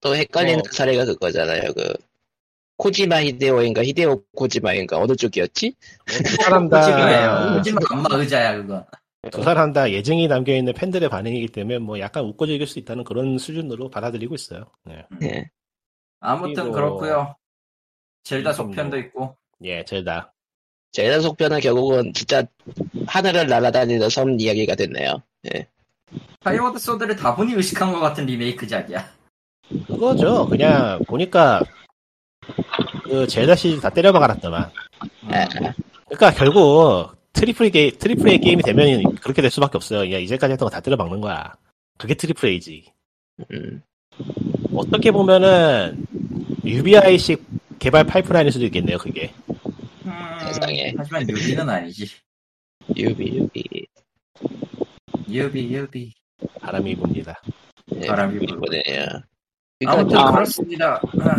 또 헷갈리는 어. 사례가 그거잖아요. 그 코지마 히데오인가 히데오 코지마인가 어느 쪽이었지? 두 사람 푸짐해요 다 푸짐한 엄마 의자야 그거 두 사람 다 예정이 담겨 있는 팬들의 반응이기 때문에 뭐 약간 웃고 즐길 수 있다는 그런 수준으로 받아들이고 있어요. 네. 예. 아무튼 그리고- 그렇고요 젤다 속편도 뭐- 있고 예, 젤다. 젤다 속편은 결국은 진짜 하늘을 날아다니는 섬 이야기가 됐네요. 스카이워드 소드를 다분히 의식한 것 같은 리메이크작이야 그거죠. 그냥 보니까 그 젤다 시리즈 다 때려 박아놨더만. 예. 그러니까 결국 triple 게 triple A 게임이 되면 그렇게 될 수밖에 없어요. 야, 이제까지 했던 거 다 때려 박는 거야. 그게 triple A지. 음. 어떻게 보면은 UBI식 개발 파이프라인일 수도 있겠네요. 그게. 음, 세상에. 하지만 유비는 아니지 유비 유비. 유비 유비 바람이 붑니다. 예, 바람이 유비 불 아무튼 그러니까 그렇습니다 아,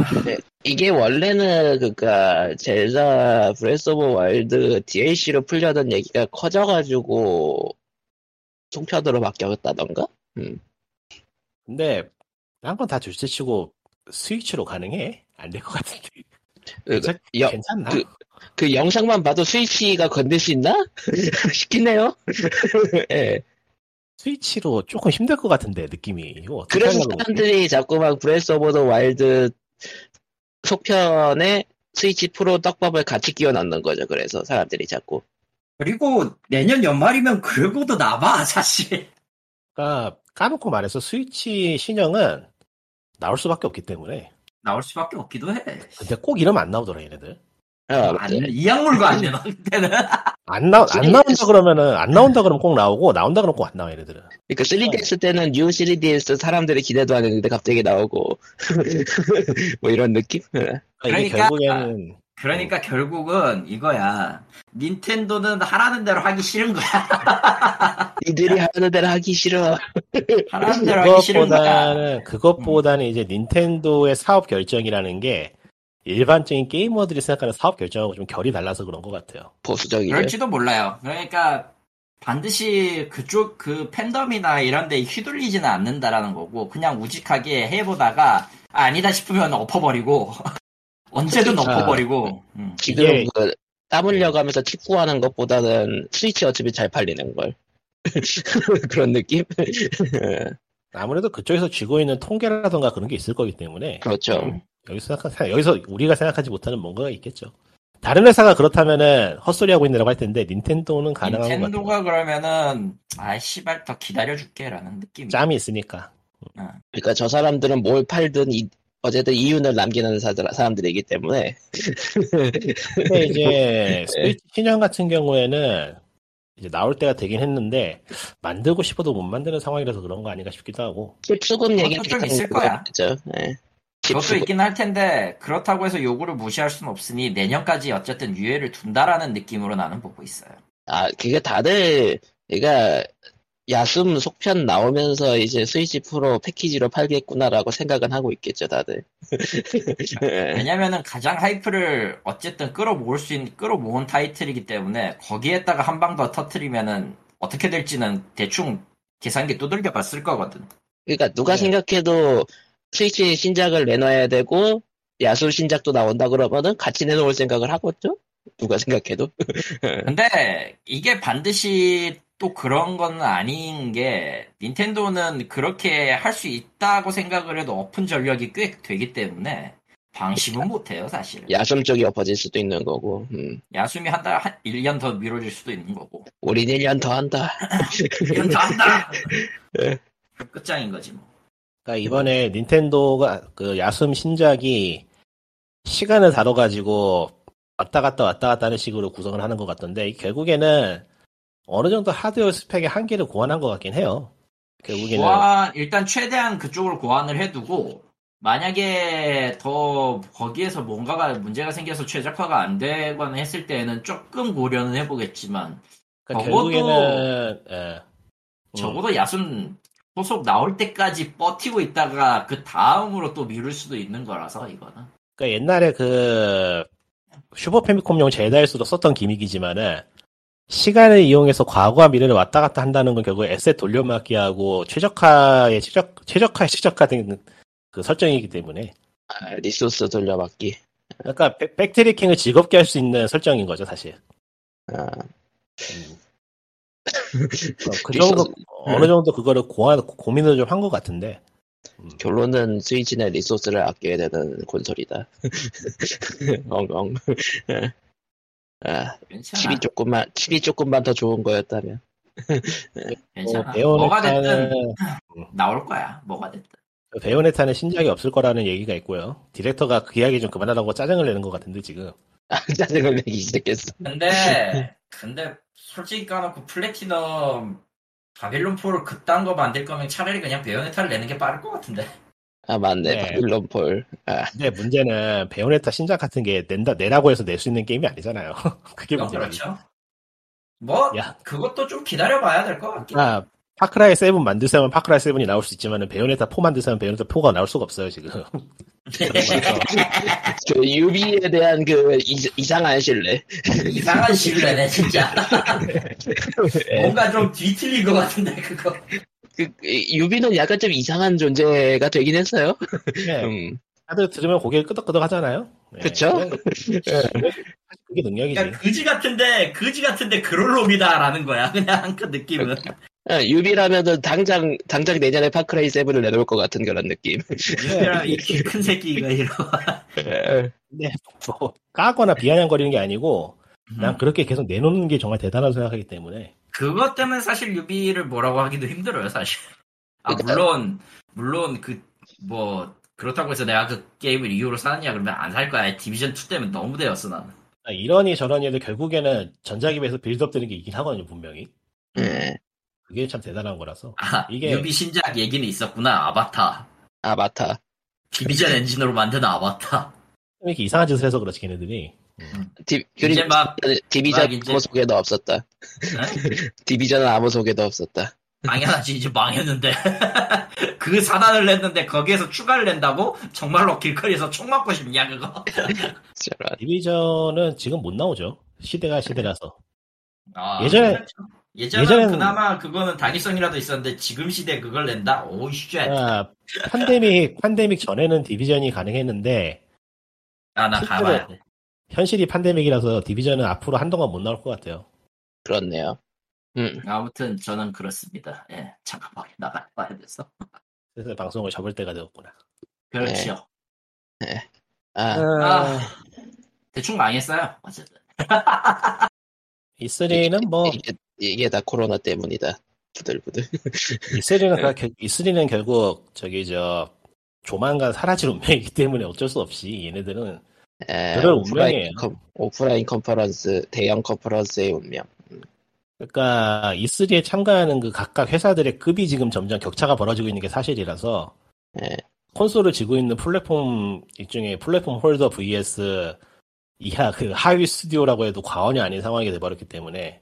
이게 원래는 그니까 젤다 브레스 오브 와일드 DLC로 풀려던 얘기가 커져가지고 속편으로 바뀌었다던가? 근데 한 건 다 둘째치고 스위치로 가능해? 안 될 것 같은데. 그, 괜찮, 여- 괜찮나? 그- 그 영상만 봐도 스위치가 건들 수 있나? 싶긴 해요. 예. 스위치로 조금 힘들 것 같은데 느낌이. 이거 어떻게 그래서? 사람들이 자꾸 막 브레스 오브 더 와일드 속편에 스위치 프로 떡밥을 같이 끼워 넣는 거죠. 그래서 사람들이 자꾸. 그리고 내년 연말이면 그러고도 나봐 사실 그러니까 까놓고 말해서 스위치 신형은 나올 수밖에 없기 때문에. 나올 수밖에 없기도 해 근데 꼭 이러면 안 나오더라 얘네들. 어, 안, 이 악물고 안 내놓을 때는. 안, 나, 안 나온다 그러면은, 안 나온다 그러면 꼭 나오고, 나온다 그러면 꼭 안 나와, 얘네들은. 그러니까 3DS 때는 뉴 3DS 사람들이 기대도 안 했는데 갑자기 나오고. 뭐 이런 느낌? 그러니까 이게 그러니까- 결국에는, 그러니까 결국은 이거야. 닌텐도는 하라는 대로 하기 싫은 거야. 니들이 하는 대로 하기 싫어. 하라는 대로 하기 싫은 거야. 그것보다는, 그것보다는 이제 닌텐도의 사업 결정이라는 게, 일반적인 게이머들이 생각하는 사업 결정하고 좀 결이 달라서 그런 것 같아요. 보수적이죠. 그럴지도 몰라요 그러니까 반드시 그쪽 그 팬덤이나 이런 데 휘둘리지는 않는다라는 거고 그냥 우직하게 해보다가 아, 아니다 싶으면 엎어버리고 언제든 진짜. 엎어버리고 음. 지금 이게- 그 땀 흘려가면서 축구하는 것보다는 스위치 어차피 잘 팔리는 걸. 그런 느낌? 아무래도 그쪽에서 쥐고 있는 통계라던가 그런 게 있을 거기 때문에, 그렇죠. 여기서 생각, 여기서 우리가 생각하지 못하는 뭔가가 있겠죠. 다른 회사가 그렇다면은 헛소리 하고 있느라고 할 텐데 닌텐도는 가능한 것 같아요. 닌텐도가 그러면은 아 씨발 더 기다려줄게라는 느낌이 짬이 있으니까. 그러니까 저 사람들은 뭘 팔든 이- 어쨌든 이윤을 남기는 사, 사람들이기 때문에 근데 이제 스위치 신형 같은 경우에는 이제 나올 때가 되긴 했는데 만들고 싶어도 못 만드는 상황이라서 그런 거 아닌가 싶기도 하고. 칩 수급 얘기 좀 있을 거야. 그죠? 예. 수급. 있긴 할 텐데 그렇다고 해서 요구를 무시할 수는 없으니 내년까지 어쨌든 유예를 둔다라는 느낌으로 나는 보고 있어요. 아, 그게 다들, 그러니까, 야숨 속편 나오면서 이제 스위치 프로 패키지로 팔겠구나라고 생각은 하고 있겠죠, 다들. 예. 왜냐면은 가장 하이프를 어쨌든 끌어모을 수 있는 끌어모은 타이틀이기 때문에 거기에다가 한 방 더 터트리면은 어떻게 될지는 대충 계산기 두들겨 봤을 거거든. 그러니까 누가 네. 생각해도 스위치 신작을 내놔야 되고, 야숨 신작도 나온다 그러면은 같이 내놓을 생각을 하겠죠? 누가 생각해도. 근데 이게 반드시 또 그런 건 아닌 게 닌텐도는 그렇게 할 수 있다고 생각을 해도 오픈 전력이 꽤 되기 때문에 방심은 못해요 사실은. 야숨 쪽이 엎어질 수도 있는 거고, 음. 야숨이 한 달, 한 1년 더 미뤄질 수도 있는 거고. 우린 1년 더 한다. 이건 다 한다. 예. 끝장인 거지 뭐. 그러니까 이번에 닌텐도가 그 야숨 신작이 시간을 다뤄가지고 왔다 갔다 왔다 갔다 하는 식으로 구성을 하는 것 같던데 결국에는 어느 정도 하드웨어 스펙의 한계를 고안한 것 같긴 해요. 결국에는 고안 일단 최대한 그쪽으로 고안을 해두고 만약에 더 거기에서 뭔가가 문제가 생겨서 최적화가 안 되거나 했을 때는 조금 고려는 해보겠지만 그러니까 적어도- 결국에는 예. 음. 적어도 야순 소속 나올 때까지 버티고 있다가 그 다음으로 또 미룰 수도 있는 거라서 이거는 그러니까 옛날에 그 슈퍼 패미콤용 젤다에서도 썼던 gimmick이지만은 시간을 이용해서 과거와 미래를 왔다 갔다 한다는 건 결국 asset 돌려막기하고 최적화에 최적 최적화에 최적화된 그 설정이기 때문에 아, 리소스 돌려받기. 그러니까 백- backtracking을 즐겁게 할 수 있는 설정인 거죠 사실. 아, 음. 어, 그 정도 어느 정도 그거를 고안 고민을 좀 한 것 같은데 결론은 스위치는 리소스를 아껴야 되는 콘솔이다. 엉엉. 아, 괜찮아 칩이 조금만, 칩이 조금만 더 좋은 거였다면. 괜찮아 뭐 뭐가 됐든 나올 거야 뭐가 됐든 베요네타는 신작이 없을 거라는 얘기가 있고요. 디렉터가 그 이야기 좀 그만하라고 짜증을 내는 것 같은데 지금. 아, 짜증을 내기 시작했어. 근데 근데 솔직히 까놓고 플래티넘 바빌론 폴 그딴 거 만들 거면 차라리 그냥 베요네타를 내는 게 빠를 것 같은데 아, 맞네. 네. 바빌론 폴. 아, 근데 문제는 베요네타 신작 같은 게 낸다 내라고 해서 낼 수 있는 게임이 아니잖아요. 그게 어, 문제죠. 그렇죠 뭐 야. 그것도 좀 기다려봐야 될 것 같긴 해 아, 파크라이 7 만드세면 파크라이 7이 나올 수 있지만 베요네타 4 만드세면 베요네타 4가 나올 수가 없어요 지금. 저 유비에 대한 그 이, 이상한 신뢰. 이상한 신뢰네 진짜 예. 뭔가 좀 뒤틀린 것 같은데 그거 그, 그, 유비는 약간 좀 이상한 존재가 되긴 했어요. 네, 음. 다들 들으면 고개를 끄덕끄덕 하잖아요. 네, 그쵸? 그냥 그게 능력이지. 그러니까 그지 같은데 그지 같은데 그럴 놈이다라는 거야 그냥 그 느낌은 아, 유비라면은 당장 당장 내년에 파크라이 7을 내놓을 것 같은 그런 느낌. 네, 이큰 새끼가 이러 근데 뭐 까거나 비아냥거리는 게 아니고 음. 난 그렇게 계속 내놓는 게 정말 대단하다고 생각하기 때문에 그것 때문에 사실 유비를 뭐라고 하기도 힘들어요 사실 아 물론 물론 그 뭐 그렇다고 해서 내가 그 게임을 이유로 사느냐 그러면 안 살 거야 디비전 2 때문에 너무 데였어 나는 아, 이러니 저러니 해도 결국에는 전자기에서 빌드업 되는 게 있긴 하거든요 분명히. 예. 그게 참 대단한 거라서. 아 이게- 유비 신작 얘기는 있었구나 아바타 아바타. 디비전 엔진으로 만든 아바타 이렇게 이상한 짓을 해서 그렇지 걔네들이. 디, 이제 막 디비전 막 이제- 아무 소식도 없었다. 디비전은 아무 소식도 없었다. 당연하지 이제 망했는데 그 사단을 냈는데 거기에서 추가를 낸다고 정말로 길거리에서 총 맞고 싶냐 그거. 디비전은 지금 못 나오죠. 시대가 시대라서. 아, 예전에- 그렇죠. 예전에 예전엔- 그나마 그거는 당위성이라도 있었는데 지금 시대 그걸 낸다 oh shit 아, 팬데믹 팬데믹 전에는 디비전이 가능했는데 아나 실제로- 가봐야 돼 현실이 팬데믹이라서 디비전은 앞으로 한동안 못 나올 것 같아요. 그렇네요. 음. 아무튼 저는 그렇습니다 예 잠깐만 나가봐야 돼서 그래서 방송을 접을 때가 되었구나. 그렇죠 아, 아. 대충 망했어요 어쨌든 E3는 뭐 이게, 이게 다 코로나 때문이다. 부들부들. E3는 E3는 결국 저기 저 조만간 사라질 운명이기 때문에 어쩔 수 없이 얘네들은 에, 그럴 오프라인, 운명이에요. 컨, 오프라인 컨퍼런스, 대형 컨퍼런스의 운명. 그러니까 E3에 참가하는 그 각각 회사들의 급이 지금 점점 격차가 벌어지고 있는 게 사실이라서 예. 콘솔을 쥐고 있는 플랫폼 일종의 플랫폼 holder vs 이하 그 하위 스튜디오라고 해도 과언이 아닌 상황이 돼버렸기 때문에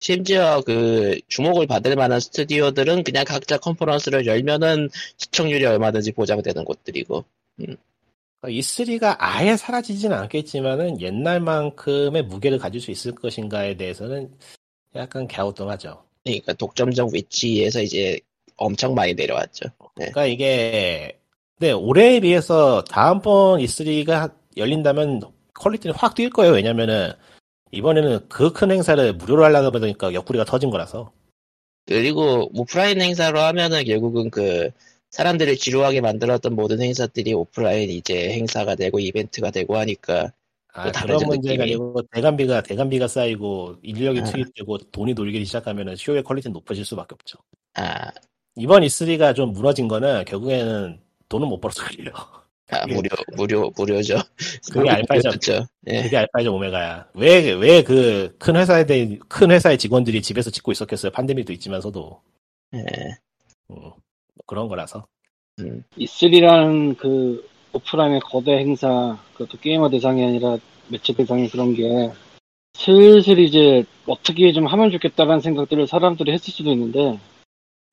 심지어 그 주목을 받을 만한 스튜디오들은 그냥 각자 컨퍼런스를 열면은 시청률이 얼마든지 보장되는 곳들이고. 그러니까 E3가 아예 사라지진 않겠지만은 옛날만큼의 무게를 가질 수 있을 것인가에 대해서는 약간 갸우뚱하죠. 그러니까 독점적 위치에서 이제 엄청 많이 내려왔죠. 그러니까 이게 근데 올해에 비해서 다음번 E3가 열린다면 퀄리티는 확 뛸 거예요. 왜냐면은 이번에는 그 큰 행사를 무료로 하려다 보니까 옆구리가 터진 거라서. 그리고 오프라인 행사로 하면은 결국은 그 사람들을 지루하게 만들었던 모든 행사들이 오프라인 이제 행사가 되고 이벤트가 되고 하니까 아, 그런 문제가 느낌이. 아니고 대관비가 대관비가 쌓이고 인력이 아. 투입되고 돈이 돌리기 시작하면 쇼의 퀄리티는 높아질 수밖에 없죠. 아, 이번 E3가 좀 무너진 거는 결국에는 돈을 못 벌어서 그래요. 아 무료 무료 무료죠. 그게. 무료였죠. 예. 그게 알파이자 오메가야. 왜 왜 그 큰 회사에 대한 큰 회사의 직원들이 집에서 찍고 있었겠어요. 팬데믹도 있지만서도 예. 음, 뭐 그런 거라서. 음. E3라는 그 오프라인의 거대 행사, 그것도 게이머 대상이 아니라 매체 대상이 그런 게 슬슬 이제 어떻게 좀 하면 좋겠다라는 생각들을 사람들이 했을 수도 있는데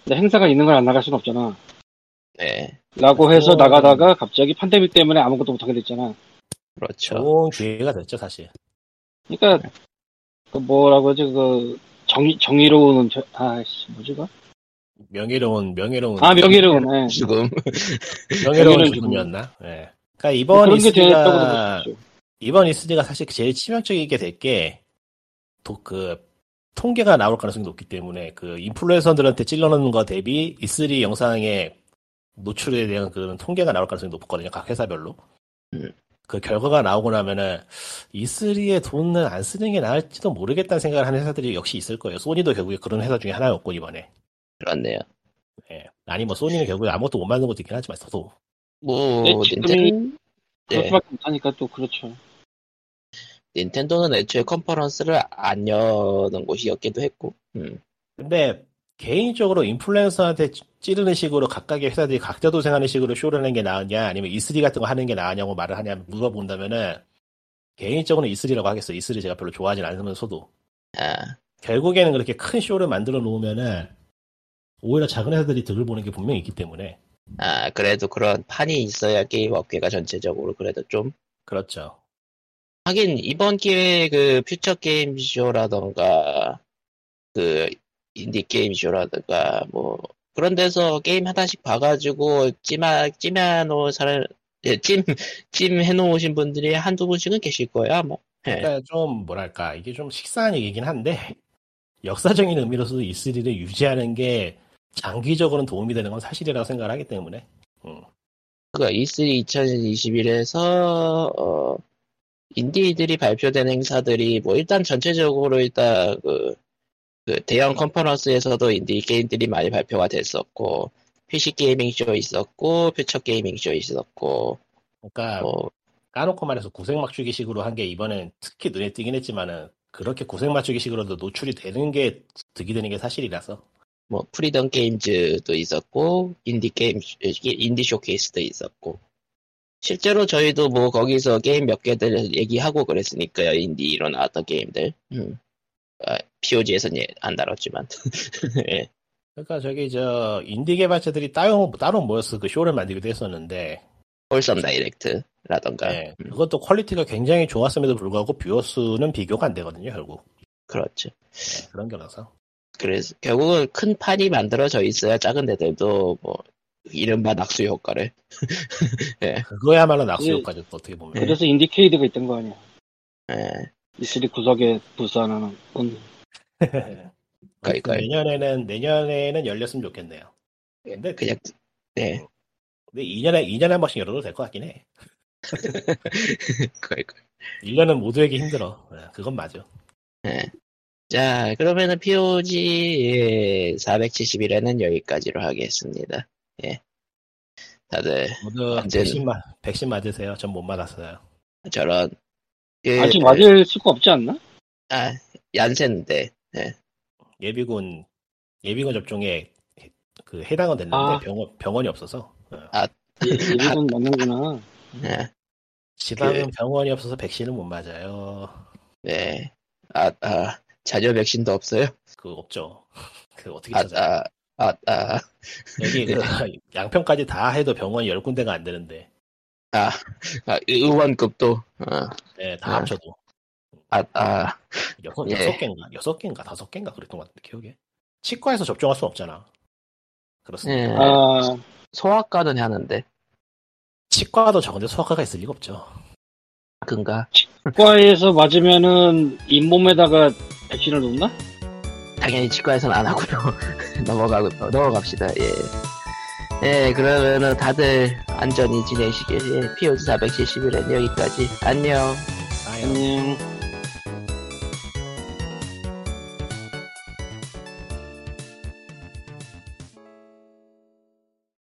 근데 행사가 있는 걸 안 나갈 수는 없잖아. 네. 라고 해서 어. 나가다가 갑자기 팬데믹 때문에 아무것도 못하게 됐잖아. 그렇죠. 좋은 기회가 됐죠 사실. 그러니까 그 뭐라고 하지 그 정의 정의로운 저- 아씨 뭐지 그? 명예로운 명예로운 아 명예로운. 예. 지금 명예로운 죽음이었나? 예. 그러니까 뭐 이번 그런 게 됐다고 E3가 보죠. 이번 E3가 사실 제일 치명적이게 될 게, 또 그, 통계가 나올 가능성이 높기 때문에, 그, 인플루엔서들한테 찔러넣는 거 대비 E3 영상의 노출에 대한 그런 통계가 나올 가능성이 높거든요. 각 회사별로. 음. 그 결과가 나오고 나면은, E3에 돈을 안 쓰는 게 나을지도 모르겠다는 생각을 하는 회사들이 역시 있을 거예요. 소니도 결국에 그런 회사 중에 하나였고, 이번에. 그렇네요. 예. 아니, 뭐, 소니는 결국에 아무것도 못 만든 것도 있긴 하지만, 저도. 뭐 네, 지금이 닌텐 그럴 예. 수밖에 못하니까 또 그렇죠. 닌텐도는 애초에 컨퍼런스를 안 여는 곳이었기도 했고. 음. 근데 개인적으로 인플루엔서한테 찌- 찌르는 식으로 각각의 회사들이 각자 도생하는 식으로 쇼를 하는 게 나으냐 아니면 E3 같은 거 하는 게 나으냐고 말을 하냐 물어본다면은 개인적으로는 E3라고 하겠어요. E3 제가 별로 좋아하진 않으면서도 아, 결국에는 그렇게 큰 쇼를 만들어 놓으면은 오히려 작은 회사들이 득을 보는 게 분명히 있기 때문에 아, 그래도 그런 판이 있어야 게임 업계가 전체적으로 그래도 좀. 그렇죠. 하긴, 이번 기회에 그 퓨처 게임 쇼라던가, 그 인디 게임 쇼라던가, 뭐, 그런 데서 게임 하나씩 봐가지고 찜하, 찜해놓은 사람, 예, 찜, 찜 해놓으신 분들이 한두 분씩은 계실 거야, 뭐. 예. 그러니까 좀 뭐랄까 이게 좀 식상한 얘기긴 한데 역사적인 의미로서도 E3를 유지하는 게 장기적으로는 도움이 되는 건 사실이라고 생각을 하기 때문에 음. 그 E3 2021에서 어, 인디들이 발표된 행사들이 뭐 일단 전체적으로 일단 그, 그 대형 컨퍼런스에서도 인디 게임들이 많이 발표가 됐었고 PC 게이밍 쇼 있었고 퓨처 게이밍 쇼 있었고 그러니까 뭐 까놓고 말해서 구색 맞추기식으로 한 게 이번엔 특히 눈에 띄긴 했지만은 그렇게 구색 맞추기식으로도 노출이 되는 게 득이 되는 게 사실이라서. 뭐 프리덤 게임즈도 있었고 인디 게임 인디 쇼케이스도 있었고. 실제로 저희도 뭐 거기서 게임 몇 개들 얘기하고 그랬으니까요 인디 이로 나왔던 게임들. 음. 아, POG에선 예, 안 다뤘지만. 예. 그러니까 저기 저 인디 개발자들이 따로 따로 모여서 그 쇼를 만들기도 했었는데. 홀섬 다이렉트라던가. 네, 음, 그것도 퀄리티가 굉장히 좋았음에도 불구하고 viewer 수는 비교가 안 되거든요 결국. 그렇죠. 네, 그런 거라서. 그래서 결국은 큰 판이 만들어져 있어야 작은 데들도 뭐 이른바 낙수 효과를. 그거야말로 낙수 예. 효과죠 또 어떻게 보면. 그래서 인디케이드가 있던 거 아니야. 예. E3 구석에 부스 하나는. 음. 그러니까요. 내년에는 내년에는 열렸으면 좋겠네요. 근데 그냥 네 근데 2년에 2년에 한 번씩 열어도 될 것 같긴 해. 그러니까 1년은 모두에게 힘들어. 네, 그건 맞아. 예. 자, 그러면은 POG 471회는 여기까지로 하겠습니다. 예. 다들 모두 언제는- 백신 맞 백신 맞으세요. 전 못 맞았어요. 저런 그, 아직 맞을 수가 없지 않나? 아, 얀센인데 예비군 예비군 접종에 해- 그 해당은 됐는데 아. 병원 병원이 없어서 어. 예, 예비군 맞는구나. 예. 지방은 그- 병원이 없어서 백신을 못 맞아요. 네. 아, 아, 자녀 백신도 없어요? 그 없죠. 그 어떻게 아, 찾아? 아, 아, 아, 여기 그 양평까지 다 해도 병원이 열 군데가 안 되는데, 아, 의원급도, 어, 네, 다 아. 합쳐도 아, 아, 여섯 예. 여섯 개인가 여섯 개인가 다섯 개인가 그랬던 것 같은데 기억에. 치과에서 접종할 수 없잖아. 그렇습니다. 예. 아, 소아과는 하는데, 치과도 적은데 소아과가 있을 리가 없죠. 그인가? 치과에서 맞으면은 잇몸에다가 백신을 놓나? 당연히 치과에서는 안 하고요. 넘어가고, 넘어갑시다, 예. 예, 그러면은 다들 안전히 지내시길, 예, POG 471은 여기까지. 안녕. 안녕.